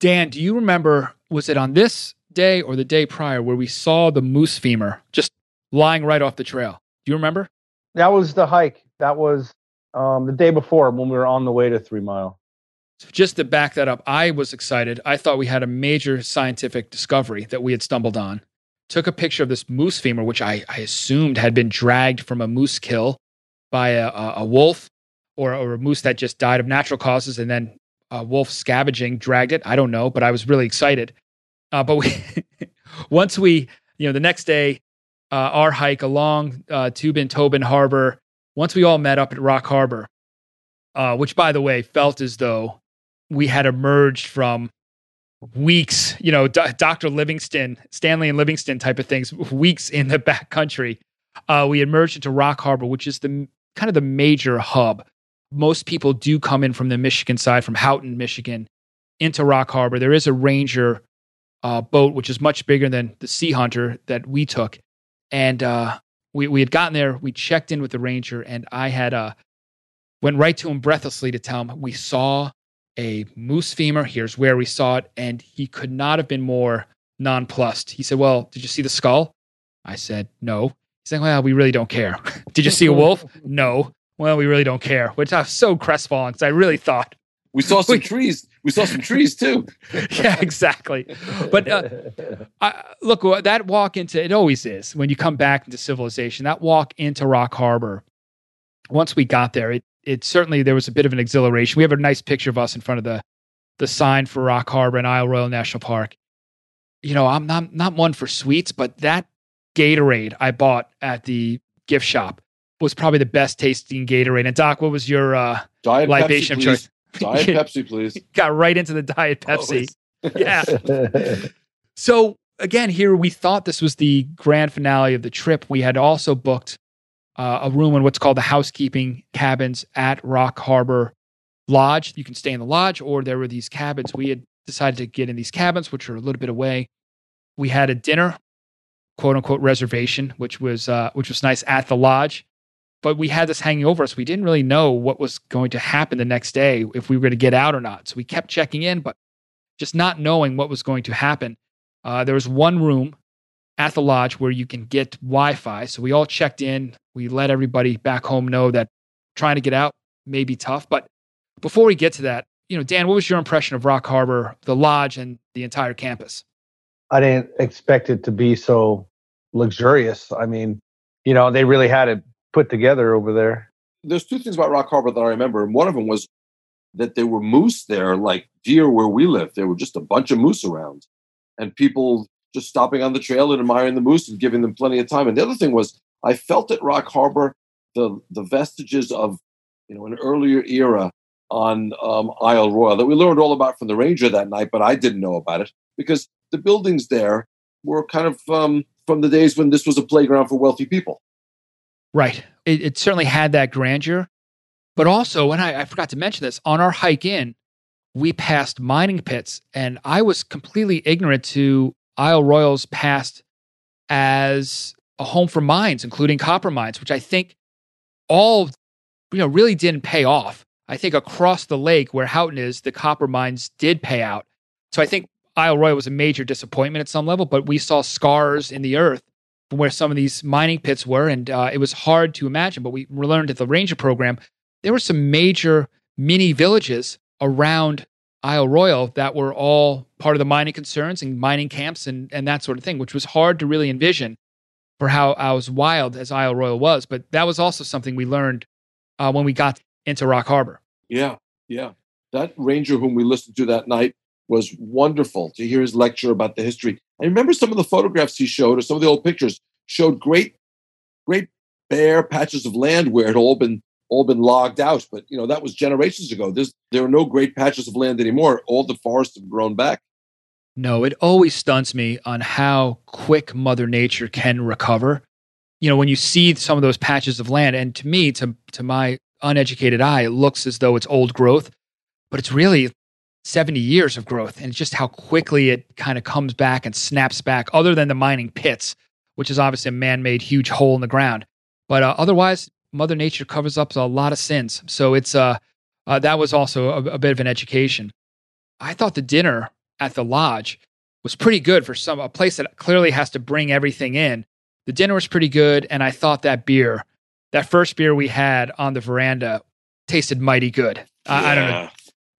dan do you remember was it on this day or the day prior where we saw the moose femur just lying right off the trail? Do you remember? That was the hike. That was um, the day before when we were on the way to three mile. Just to back that up, I was excited. I thought we had a major scientific discovery that we had stumbled on. Took a picture of this moose femur, which I, I assumed had been dragged from a moose kill by a, a, a wolf or, or a moose that just died of natural causes and then a wolf scavenging dragged it. I don't know, but I was really excited. Uh, but we, once we, you know, the next day, uh, our hike along uh, Tubin Tobin Harbor, once we all met up at Rock Harbor, uh, which by the way felt as though we had emerged from weeks, you know, D- Dr. Livingston, Stanley and Livingston type of things, weeks in the back country. Uh, we emerged into Rock Harbor, which is the kind of the major hub most people do come in from the Michigan side, from Houghton, Michigan, into Rock Harbor. There is a Ranger uh, boat, which is much bigger than the Sea Hunter that we took. And uh, we, we had gotten there, we checked in with the Ranger, and I had uh, went right to him breathlessly to tell him we saw a moose femur. Here's where we saw it. And he could not have been more nonplussed. He said, Well, did you see the skull? I said, No. He's like, Well, we really don't care. did you see a wolf? No well, we really don't care, which I was so crestfallen because I really thought we saw some trees. We saw some trees too. yeah, exactly. But uh, I, look, that walk into it always is when you come back into civilization. That walk into Rock Harbor. Once we got there, it it certainly there was a bit of an exhilaration. We have a nice picture of us in front of the the sign for Rock Harbor and Isle Royale National Park. You know, I'm not not one for sweets, but that Gatorade I bought at the gift shop was probably the best tasting Gatorade. And Doc, what was your uh, Diet libation Pepsi, choice? Diet Pepsi, please. Got right into the Diet Pepsi. yeah. so again, here we thought this was the grand finale of the trip. We had also booked uh, a room in what's called the housekeeping cabins at Rock Harbor Lodge. You can stay in the lodge, or there were these cabins. We had decided to get in these cabins, which are a little bit away. We had a dinner, quote unquote, reservation, which was uh, which was nice at the lodge but we had this hanging over us. We didn't really know what was going to happen the next day, if we were going to get out or not. So we kept checking in, but just not knowing what was going to happen. Uh, there was one room at the lodge where you can get Wi Fi. So we all checked in. We let everybody back home know that trying to get out may be tough. But before we get to that, you know, Dan, what was your impression of Rock Harbor, the lodge, and the entire campus? I didn't expect it to be so luxurious. I mean, you know, they really had it put together over there. There's two things about Rock Harbor that I remember, and one of them was that there were moose there, like deer where we live. There were just a bunch of moose around, and people just stopping on the trail and admiring the moose and giving them plenty of time. And the other thing was, I felt at Rock Harbor the the vestiges of you know an earlier era on um, Isle Royale that we learned all about from the ranger that night, but I didn't know about it because the buildings there were kind of um, from the days when this was a playground for wealthy people. Right. It, it certainly had that grandeur. But also, when I, I forgot to mention this, on our hike in, we passed mining pits, and I was completely ignorant to Isle Royale's past as a home for mines, including copper mines, which I think all you know really didn't pay off. I think across the lake where Houghton is, the copper mines did pay out. So I think Isle Royale was a major disappointment at some level, but we saw scars in the earth where some of these mining pits were, and uh, it was hard to imagine. But we learned at the Ranger program there were some major mini villages around Isle Royale that were all part of the mining concerns and mining camps and, and that sort of thing, which was hard to really envision for how as wild as Isle Royale was. But that was also something we learned uh, when we got into Rock Harbor. Yeah, yeah. That ranger whom we listened to that night was wonderful to hear his lecture about the history. I remember some of the photographs he showed, or some of the old pictures showed great, great bare patches of land where it had all been all been logged out. But you know that was generations ago. There's there are no great patches of land anymore. All the forests have grown back. No, it always stunts me on how quick Mother Nature can recover. You know, when you see some of those patches of land, and to me, to to my uneducated eye, it looks as though it's old growth, but it's really 70 years of growth and just how quickly it kind of comes back and snaps back, other than the mining pits, which is obviously a man made huge hole in the ground. But uh, otherwise, Mother Nature covers up a lot of sins. So it's uh, uh that was also a, a, bit of an education. I thought the dinner at the lodge was pretty good for some a place that clearly has to bring everything in. The dinner was pretty good, and I thought that beer, that first beer we had on the veranda, tasted mighty good. Yeah. I, I don't know.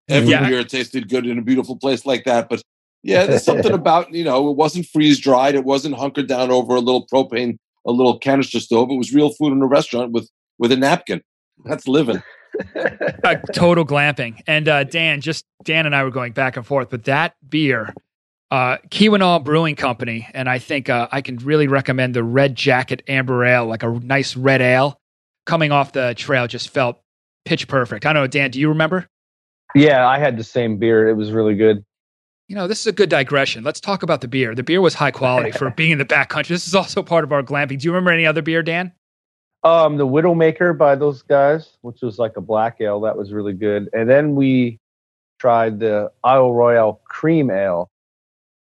Every yeah. it tasted good in a beautiful place like that. But yeah, there's something about, you know, it wasn't freeze dried. It wasn't hunkered down over a little propane, a little canister stove. It was real food in a restaurant with with a napkin. That's living. uh, total glamping. And uh, Dan, just Dan and I were going back and forth, but that beer, uh, Keweenaw Brewing Company, and I think uh, I can really recommend the Red Jacket Amber Ale, like a nice red ale coming off the trail, just felt pitch perfect. I don't know, Dan, do you remember? Yeah, I had the same beer. It was really good. You know, this is a good digression. Let's talk about the beer. The beer was high quality for being in the backcountry. This is also part of our glamping. Do you remember any other beer, Dan? Um, the Widowmaker by those guys, which was like a black ale, that was really good. And then we tried the Isle Royale Cream Ale,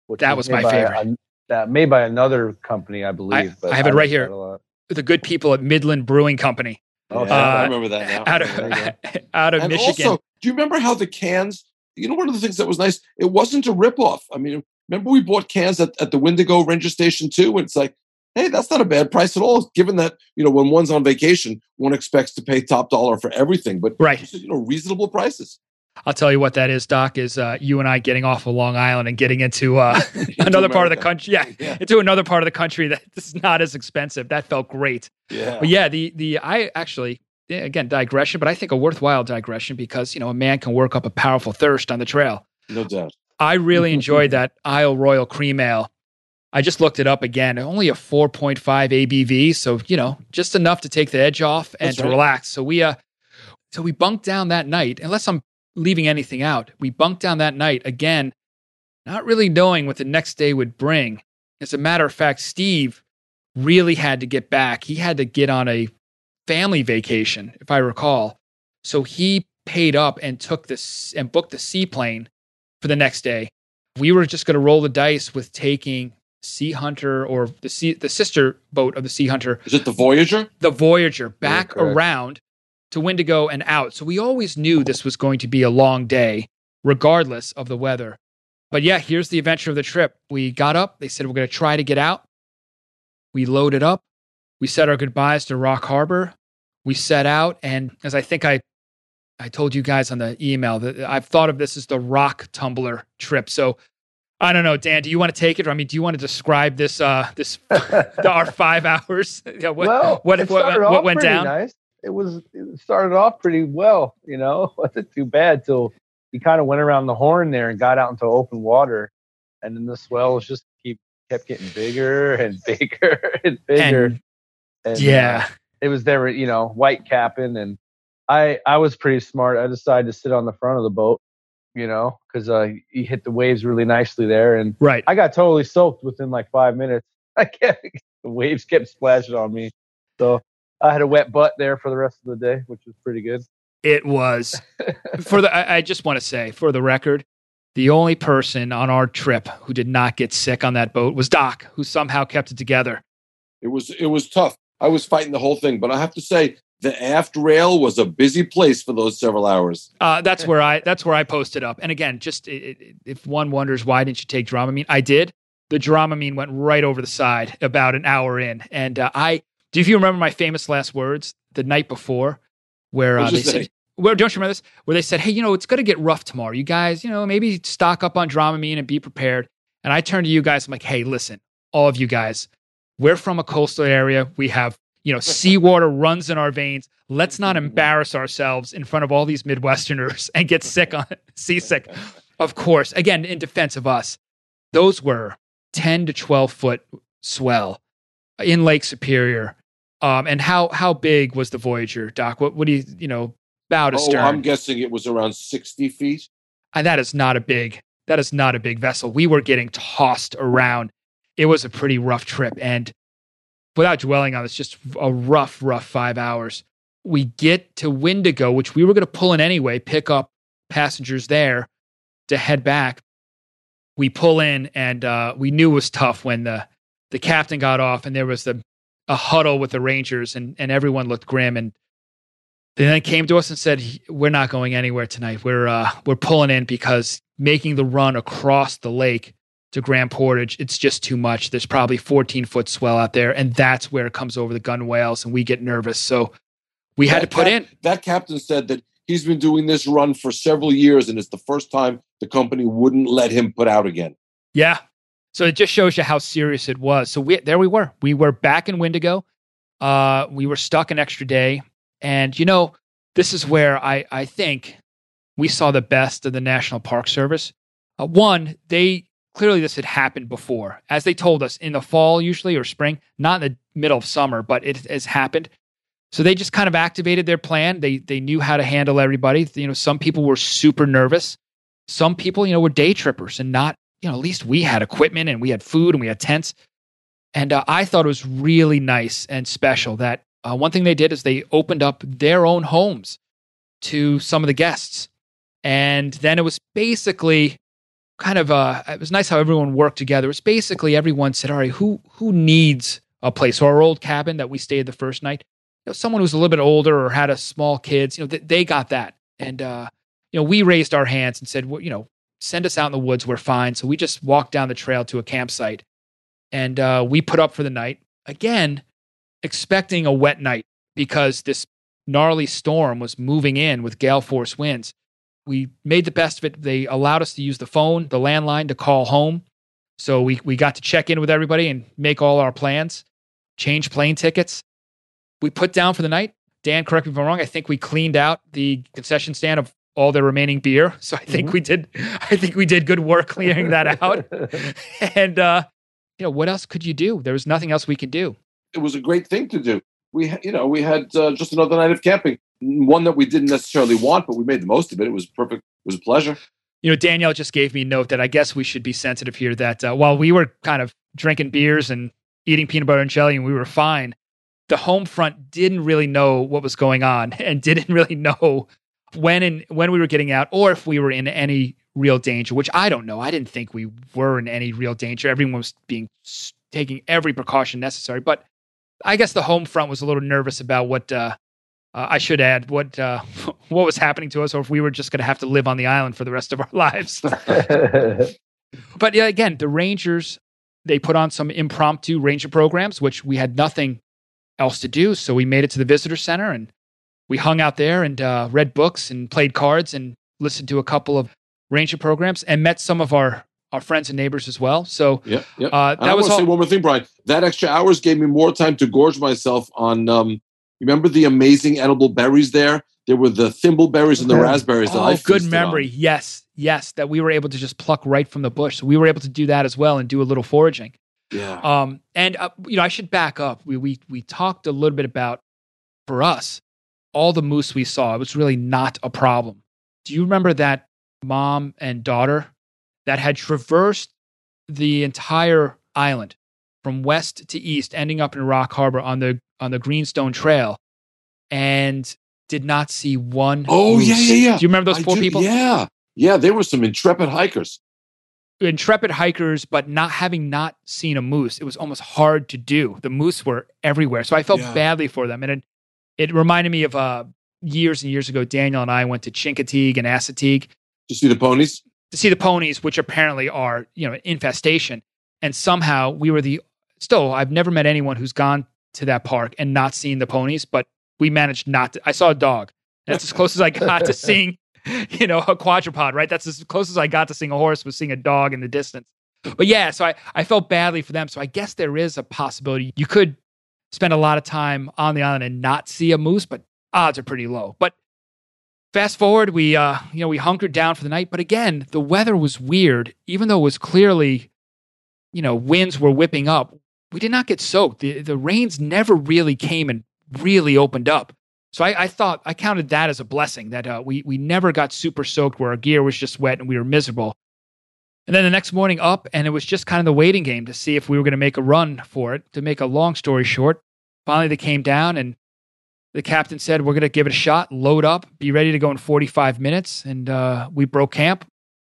which That was my favorite. a- that made by another company, I believe. but I have it right here. that a lot. The good people at Midland Brewing Company Oh, Yeah, uh, I remember that now. out of out of Michigan. also, do you remember how the cans? You know, one of the things that was nice, it wasn't a ripoff. I mean, remember we bought cans at, at the Windigo Ranger Station too, and it's like, hey, that's not a bad price at all. Given that you know, when one's on vacation, one expects to pay top dollar for everything, but right. just, you know, reasonable prices. I'll tell you what that is, Doc. Is uh, you and I getting off of Long Island and getting into uh, another part of the country? Yeah, Yeah. into another part of the country that's not as expensive. That felt great. Yeah. But yeah, the the I actually again digression, but I think a worthwhile digression because you know a man can work up a powerful thirst on the trail. No doubt. I really enjoyed that Isle Royale Cream Ale. I just looked it up again. Only a 4.5 ABV, so you know, just enough to take the edge off and That's to right. relax. So we uh so we bunked down that night, unless I'm leaving anything out. We bunked down that night again, not really knowing what the next day would bring. As a matter of fact, Steve really had to get back. He had to get on a family vacation, if I recall. So he paid up and took this and booked the seaplane for the next day. We were just going to roll the dice with taking Sea Hunter or the sea, the sister boat of the Sea Hunter, Is it the Voyager? the Voyager, back correct. around to Windigo and out. So we always knew this was going to be a long day, regardless of the weather. But yeah, here's the adventure of the trip. We got up. They said we're going to try to get out. We loaded up. We said our goodbyes to Rock Harbor. We set out, and as I think I, I told you guys on the email that I've thought of this as the rock tumbler trip. So I don't know, Dan. Do you want to take it? Or I mean, do you want to describe this? Uh, this our five hours. Yeah, what, well, what, it what, what went down? Nice. It was it started off pretty well, you know. wasn't too bad till he kind of went around the horn there and got out into open water, and then the swells just keep kept getting bigger and bigger and bigger. And, And, yeah, uh, it was there, you know, white capping, and I I was pretty smart. I decided to sit on the front of the boat, you know, because uh, he hit the waves really nicely there, and right. I got totally soaked within like five minutes. I kept the waves kept splashing on me, so I had a wet butt there for the rest of the day, which was pretty good. It was for the. I, I just want to say, for the record, the only person on our trip who did not get sick on that boat was Doc, who somehow kept it together. It was it was tough. I was fighting the whole thing, but I have to say the aft rail was a busy place for those several hours. Uh, that's where I. That's where I posted up. And again, just it, it, if one wonders why didn't you take Dramamine, I did. The Dramamine went right over the side about an hour in, and uh, I. Do you remember my famous last words the night before, where uh, they you said, say? "Where don't you remember this?" Where they said, "Hey, you know, it's going to get rough tomorrow. You guys, you know, maybe stock up on Dramamine and be prepared." And I turned to you guys. I'm like, "Hey, listen, all of you guys, we're from a coastal area. We have." You know, seawater runs in our veins. Let's not embarrass ourselves in front of all these Midwesterners and get sick on seasick. Of course, again, in defense of us, those were 10 to 12 foot swell in Lake Superior. Um, and how how big was the Voyager, Doc? What what do you you know about a Oh, stern? I'm guessing it was around sixty feet. and that is not a big that is not a big vessel. We were getting tossed around. It was a pretty rough trip, and without dwelling on this, just a rough, rough five hours. We get to Windigo, which we were going to pull in anyway, pick up passengers there to head back. We pull in, and uh, we knew it was tough when the the captain got off, and there was the a huddle with the Rangers, and and everyone looked grim. And they then came to us and said, "We're not going anywhere tonight. We're uh, we're pulling in because making the run across the lake to Grand Portage, it's just too much. There's probably 14 foot swell out there, and that's where it comes over the gunwales, and we get nervous. So we had to put cap- in. That captain said that he's been doing this run for several years, and it's the first time the company wouldn't let him put out again. Yeah. So it just shows you how serious it was. So we there we were. We were back in Windigo. Uh, we were stuck an extra day, and you know this is where I I think we saw the best of the National Park Service. Uh, one, they clearly this had happened before, as they told us in the fall usually or spring, not in the middle of summer, but it has happened. So they just kind of activated their plan. They they knew how to handle everybody. You know, some people were super nervous. Some people, you know, were day trippers and not you know, at least we had equipment and we had food and we had tents. And uh, I thought it was really nice and special that uh, one thing they did is they opened up their own homes to some of the guests. And then it was basically kind of uh it was nice how everyone worked together. It's basically everyone said, All right, who who needs a place? So our old cabin that we stayed the first night, you know, someone who's a little bit older or had a small kids, you know, th- they got that. And uh, you know, we raised our hands and said, well, you know, send us out in the woods, we're fine. So we just walked down the trail to a campsite and uh, we put up for the night. Again, expecting a wet night because this gnarly storm was moving in with gale force winds. We made the best of it. They allowed us to use the phone, the landline to call home. So we, we got to check in with everybody and make all our plans, change plane tickets. We put down for the night. Dan, correct me if I'm wrong. I think we cleaned out the concession stand of all the remaining beer. So I think mm-hmm. we did. I think we did good work clearing that out. and uh, you know what else could you do? There was nothing else we could do. It was a great thing to do. We, you know, we had uh, just another night of camping. One that we didn't necessarily want, but we made the most of it. It was perfect. It was a pleasure. You know, Danielle just gave me a note that I guess we should be sensitive here. That uh, while we were kind of drinking beers and eating peanut butter and jelly, and we were fine, the home front didn't really know what was going on and didn't really know when and when we were getting out or if we were in any real danger, which I don't know. I didn't think we were in any real danger. Everyone was being taking every precaution necessary, but I guess the home front was a little nervous about what uh, uh, I should add what uh, what was happening to us, or if we were just going to have to live on the island for the rest of our lives. but yeah, again, the Rangers they put on some impromptu ranger programs, which we had nothing else to do, so we made it to the visitor center and we hung out there and uh, read books and played cards and listened to a couple of ranger programs and met some of our our friends and neighbors as well. So yeah, yeah. Uh, that I was. All- say one more thing, Brian. That extra hours gave me more time to gorge myself on. Um, remember the amazing edible berries there? There were the thimbleberries and the raspberries. Oh, that I good memory. On. Yes, yes, that we were able to just pluck right from the bush. So we were able to do that as well and do a little foraging. Yeah. Um, and uh, you know, I should back up. We we we talked a little bit about for us all the moose we saw, it was really not a problem. Do you remember that mom and daughter that had traversed the entire island from west to east, ending up in Rock Harbor on the on the Greenstone Trail, and did not see one. Oh moose. yeah, yeah, yeah. Do you remember those I poor do, people? Yeah, yeah. There were some intrepid hikers. Intrepid hikers, but not having not seen a moose, it was almost hard to do. The moose were everywhere, so I felt yeah. badly for them, and it, it reminded me of uh, years and years ago. Daniel and I went to Chincoteague and Assateague to see the ponies. To see the ponies, which apparently are you know infestation, and somehow we were the. Still, I've never met anyone who's gone to that park and not seeing the ponies, but we managed not to. I saw a dog. That's as close as I got to seeing, you know, a quadruped. Right. That's as close as I got to seeing a horse was seeing a dog in the distance. But yeah, so I, I felt badly for them. So I guess there is a possibility you could spend a lot of time on the island and not see a moose, but odds are pretty low. But fast forward, we uh, you know we hunkered down for the night, but again, the weather was weird. Even though it was clearly, you know, winds were whipping up, we did not get soaked. The the rains never really came and really opened up. So I, I thought I counted that as a blessing that uh, we we never got super soaked where our gear was just wet and we were miserable. And then the next morning up, and it was just kind of the waiting game to see if we were going to make a run for it. To make a long story short, finally they came down and the captain said, We're going to give it a shot, load up, be ready to go in 45 minutes. And uh, we broke camp,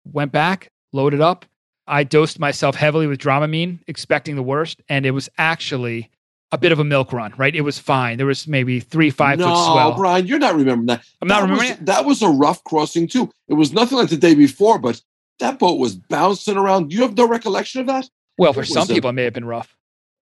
went back, loaded up. I dosed myself heavily with Dramamine, expecting the worst. And it was actually a bit of a milk run, right? It was fine. There was maybe three, five no, foot swell. Brian, you're not remembering that. I'm not that remembering was, That was a rough crossing, too. It was nothing like the day before, but that boat was bouncing around. You have no recollection of that? Well, for some people, it may have been rough.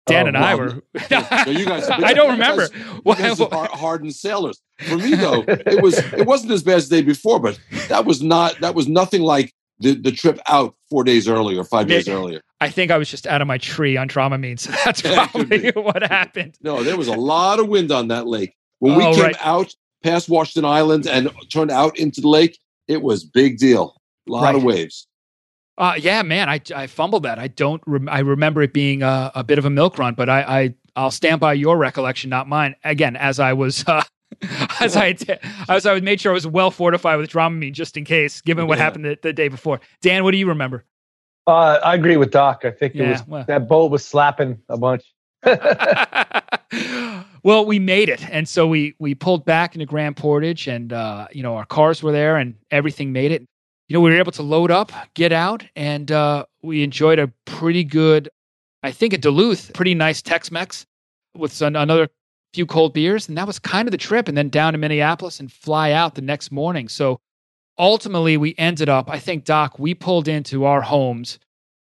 Oh, Dan oh, and well, I were. you guys. I don't remember. Guys, you guys are hardened sailors. For me, though, it was. It wasn't as bad as the day before, but that was not. That was nothing like the, the trip out four days earlier, five days earlier. I think I was just out of my tree on Dramamine, so that's probably what happened. No, there was a lot of wind on that lake. When we oh, came right. out past Washington Island and turned out into the lake, it was big deal. A lot right. of waves. Uh, yeah, man, I, I fumbled that. I don't. Rem- I remember it being a, a, bit of a milk run, but I, I I'll stand by your recollection, not mine. Again, as I was. Uh, as I as I made sure I was well fortified with Dramamine just in case, given what yeah. happened the, the, day before. Dan, what do you remember? Uh, I agree with Doc. I think it yeah, was well. that boat was slapping a bunch. Well, we made it, and so we we pulled back into Grand Portage, and uh, you know our cars were there, and everything made it. You know, we were able to load up, get out, and uh, we enjoyed a pretty good, I think, at Duluth, pretty nice Tex-Mex with some, another few cold beers, and that was kind of the trip. And then down to Minneapolis and fly out the next morning. So ultimately, we ended up. I think Doc, we pulled into our homes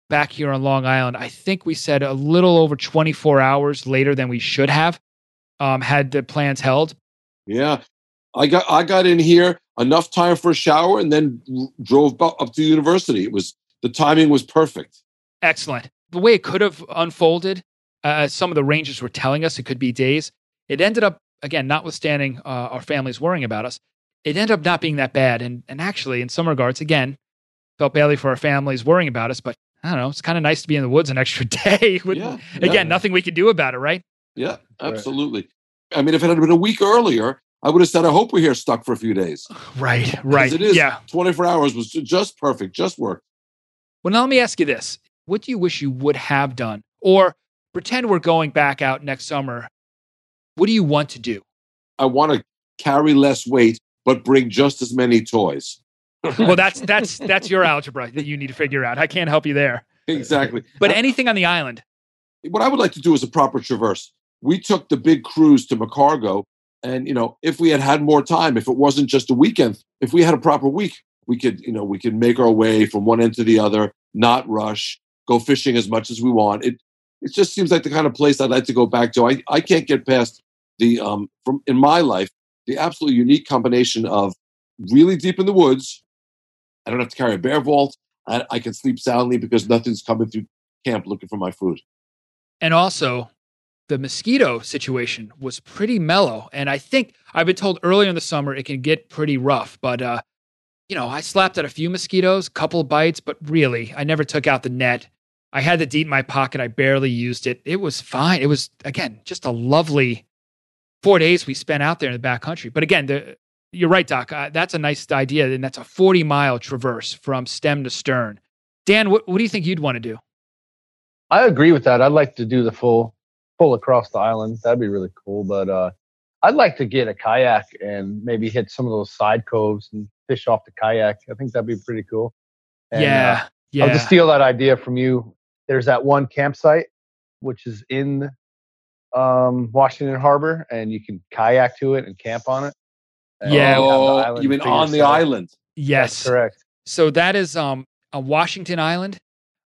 back here on Long Island. I think we said a little over 24 hours later than we should have um, had the plans held. Yeah, I got I got in here enough time for a shower and then drove up to university. It was the timing was perfect. Excellent. The way it could have unfolded, uh, some of the rangers were telling us it could be days. It ended up again, notwithstanding uh, our families worrying about us, it ended up not being that bad. And and actually, in some regards, again, felt badly for our families worrying about us, but I don't know. It's kind of nice to be in the woods an extra day. With, yeah, again, nothing we could do about it, right? Yeah, absolutely. Right. I mean, if it had been a week earlier, I would have said, I hope we're here stuck for a few days. Right, right. It is. Yeah. 24 hours was just perfect, just worked. Well, now let me ask you this. What do you wish you would have done? Or pretend we're going back out next summer. What do you want to do? I want to carry less weight, but bring just as many toys. well, that's that's that's your algebra that you need to figure out. I can't help you there. Exactly. But anything on the island. What I would like to do is a proper traverse we took the big cruise to McCargo. And, you know, if we had had more time, if it wasn't just a weekend, if we had a proper week, we could, you know, we could make our way from one end to the other, not rush, go fishing as much as we want. It, it just seems like the kind of place I'd like to go back to. I, I can't get past the, um, from in my life, the absolutely unique combination of really deep in the woods. I don't have to carry a bear vault. I, I can sleep soundly because nothing's coming through camp looking for my food. And also, the mosquito situation was pretty mellow. And I think I've been told earlier in the summer it can get pretty rough. But, uh, you know, I slapped at a few mosquitoes, couple bites, but really, I never took out the net. I had the DEET in my pocket. I barely used it. It was fine. It was, again, just a lovely four days we spent out there in the back country. But again, the, you're right, Doc. Uh, that's a nice idea. And that's a 40 mile traverse from stem to stern. Dan, what, what do you think you'd want to do? I agree with that. I'd like to do the full full across the island. That'd be really cool. But uh, I'd like to get a kayak and maybe hit some of those side coves and fish off the kayak. I think that'd be pretty cool. And, yeah, uh, yeah. I'll just steal that idea from you. There's that one campsite which is in um, Washington Harbor, and you can kayak to it and camp on it. yeah, oh, you mean on the island? Yes, That's correct. So that is um, a Washington Island,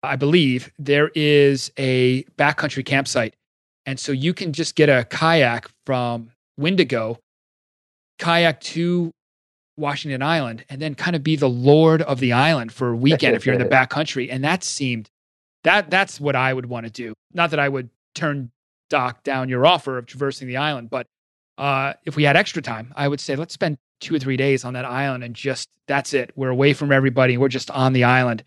I believe. There is a backcountry campsite and so you can just get a kayak from Windigo, kayak to Washington Island, and then kind of be the lord of the island for a weekend if you're in the backcountry. And that seemed that that's what I would want to do. Not that I would turn Doc down your offer of traversing the island, but uh, if we had extra time, I would say let's spend two or three days on that island and just that's it. We're away from everybody. We're just on the island.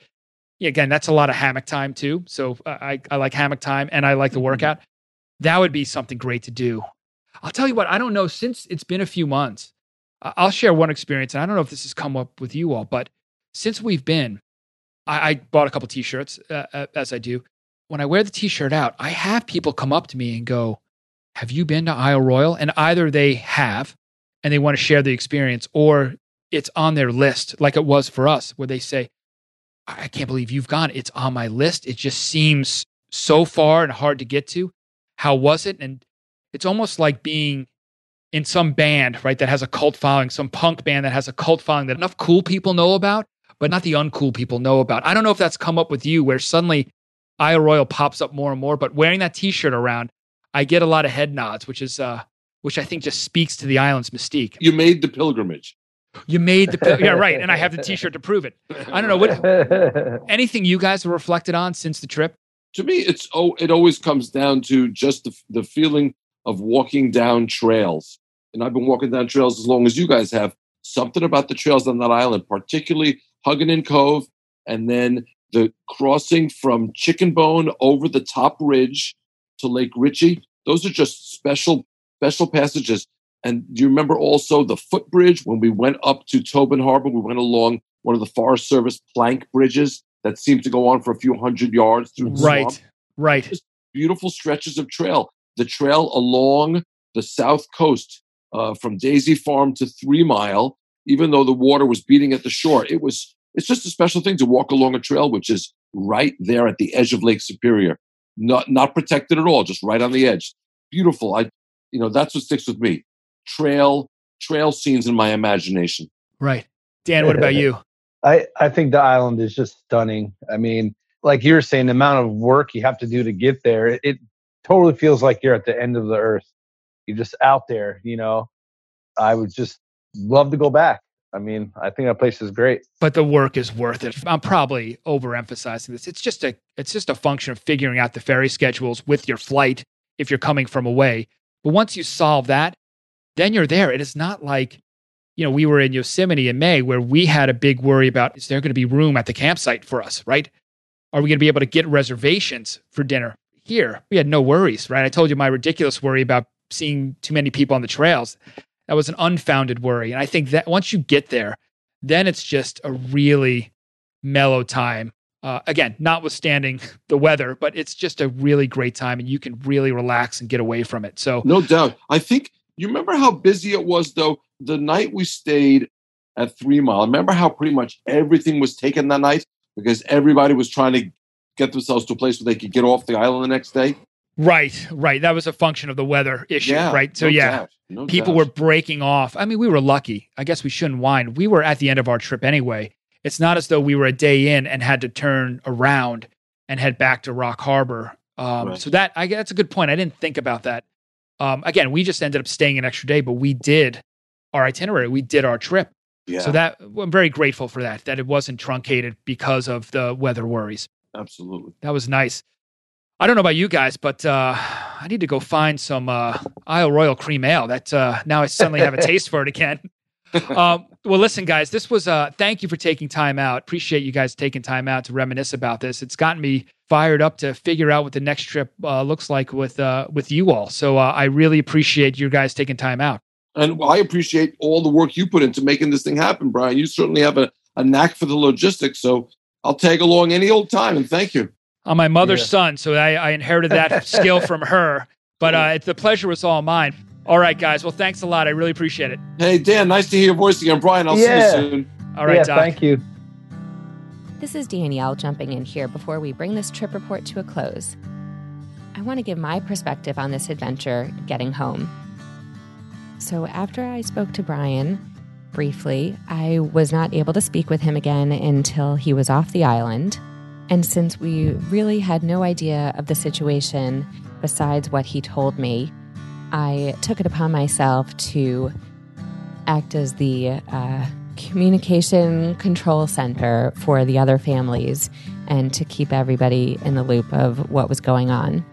Yeah, again, that's a lot of hammock time too. So uh, I, I like hammock time and I like the mm-hmm. workout. That would be something great to do. I'll tell you what, I don't know, since it's been a few months, I'll share one experience. And I don't know if this has come up with you all, but since we've been, I, I bought a couple t shirts, uh, uh, as I do. When I wear the t shirt out, I have people come up to me and go, Have you been to Isle Royale?" And either they have and they want to share the experience, or it's on their list, like it was for us, where they say, I can't believe you've gone. It's on my list. It just seems so far and hard to get to how was it? And it's almost like being in some band, right, that has a cult following, some punk band that has a cult following that enough cool people know about, but not the uncool people know about. I don't know if that's come up with you where suddenly Isle Royale pops up more and more, but wearing that t-shirt around, I get a lot of head nods, which is uh which I think just speaks to the island's mystique. You made the pilgrimage. You made the yeah right, and I have the T-shirt to prove it. I don't know what anything you guys have reflected on since the trip to me, it's oh, it always comes down to just the, the feeling of walking down trails. And I've been walking down trails as long as you guys have. Something about the trails on that island, particularly Huguenin Cove, and then the crossing from Chicken Bone over the top ridge to Lake Ritchie. Those are just special, special passages. And do you remember also the footbridge when we went up to Tobin Harbor? We went along one of the Forest Service plank bridges that seemed to go on for a few hundred yards through the right, swamp. Right, Just beautiful stretches of trail. The trail along the south coast uh, from Daisy Farm to Three Mile, even though the water was beating at the shore. It was it's just a special thing to walk along a trail which is right there at the edge of Lake Superior, not not protected at all, just right on the edge. Beautiful. I, you know, that's what sticks with me. Trail trail scenes in my imagination. Right, Dan. What about you? I I think the island is just stunning. I mean, like you were saying, the amount of work you have to do to get there, it, it totally feels like you're at the end of the earth. You're just out there, you know. I would just love to go back. I mean, I think that place is great. But the work is worth it. I'm probably overemphasizing this. It's just a it's just a function of figuring out the ferry schedules with your flight if you're coming from away. But once you solve that, then you're there. It is not like, you know, we were in Yosemite in May where we had a big worry about is there going to be room at the campsite for us, right? Are we going to be able to get reservations for dinner? Here, we had no worries, right? I told you my ridiculous worry about seeing too many people on the trails. That was an unfounded worry. And I think that once you get there, then it's just a really mellow time. Uh, again, notwithstanding the weather, but it's just a really great time and you can really relax and get away from it. So, no doubt. I think you remember how busy it was, though, the night we stayed at Three Mile. Remember how pretty much everything was taken that night because everybody was trying to get themselves to a place where they could get off the island the next day? Right, right. That was a function of the weather issue, Yeah, right? So no yeah, no people doubt. were breaking off. I mean, we were lucky. I guess we shouldn't whine. We were at the end of our trip anyway. It's not as though we were a day in and had to turn around and head back to Rock Harbor. Um, Right. So that I that's a good point. I didn't think about that. Um, again, we just ended up staying an extra day, but we did our itinerary. We did our trip. Yeah, So that I'm very grateful for that. That it wasn't truncated because of the weather worries. absolutely. That was nice. I don't know about you guys, but uh, I need to go find some uh, Isle Royale cream ale. That uh, now I suddenly have a taste for it again. um, well, listen, guys, this was uh, thank you for taking time out. Appreciate you guys taking time out to reminisce about this. It's gotten me fired up to figure out what the next trip uh, looks like with uh, with you all. So uh, I really appreciate you guys taking time out. And I appreciate all the work you put into making this thing happen, Brian. You certainly have a, a knack for the logistics. So I'll tag along any old time. And thank you. I'm my mother's Yeah. son, so I, I inherited that skill from her. But uh, it's the pleasure was all mine. All right, guys. Well, thanks a lot. I really appreciate it. Hey, Dan, nice to hear your voice again. Brian, I'll Yeah. see you soon. All right, yeah, Doc. thank you. This is Danielle jumping in here before we bring this trip report to a close. I want to give my perspective on this adventure getting home. So, after I spoke to Brian briefly, I was not able to speak with him again until he was off the island. And since we really had no idea of the situation besides what he told me, I took it upon myself to act as the uh, communication control center for the other families and to keep everybody in the loop of what was going on.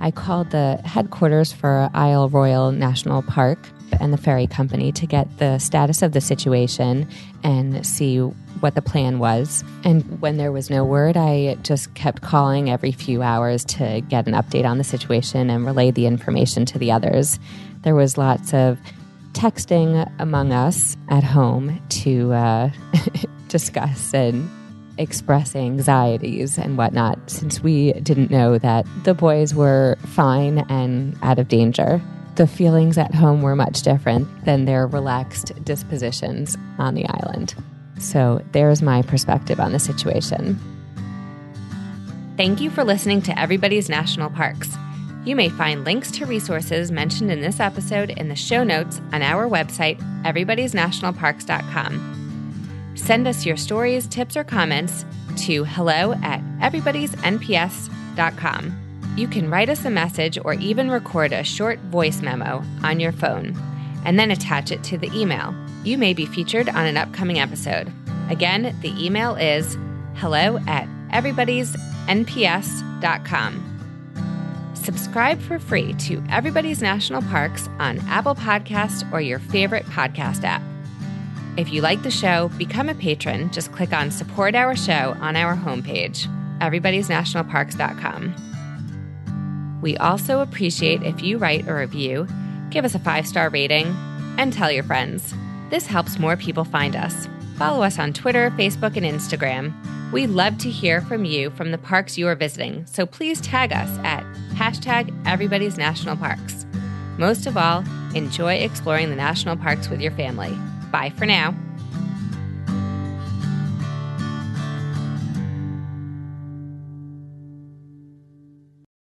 I called the headquarters for Isle Royale National Park and the ferry company to get the status of the situation and see what the plan was. And when there was no word, I just kept calling every few hours to get an update on the situation and relay the information to the others. There was lots of texting among us at home to uh, discuss and express anxieties and whatnot, since we didn't know that the boys were fine and out of danger. The feelings at home were much different than their relaxed dispositions on the island. So there's my perspective on the situation. Thank you for listening to Everybody's National Parks. You may find links to resources mentioned in this episode in the show notes on our website, everybody'snationalparks.com. Send us your stories, tips, or comments to hello at everybody'snps.com. You can write us a message or even record a short voice memo on your phone and then attach it to the email. You may be featured on an upcoming episode. Again, the email is hello at everybody'snps.com. Subscribe for free to Everybody's National Parks on Apple Podcasts or your favorite podcast app. If you like the show, become a patron. Just click on Support Our Show on our homepage, everybody'snationalparks.com. We also appreciate if you write a review, give us a five star rating, and tell your friends. This helps more people find us. Follow us on Twitter, Facebook, and Instagram. We love to hear from you from the parks you are visiting, so please tag us at hashtag Everybody's National Parks. Most of all, enjoy exploring the national parks with your family. Bye for now.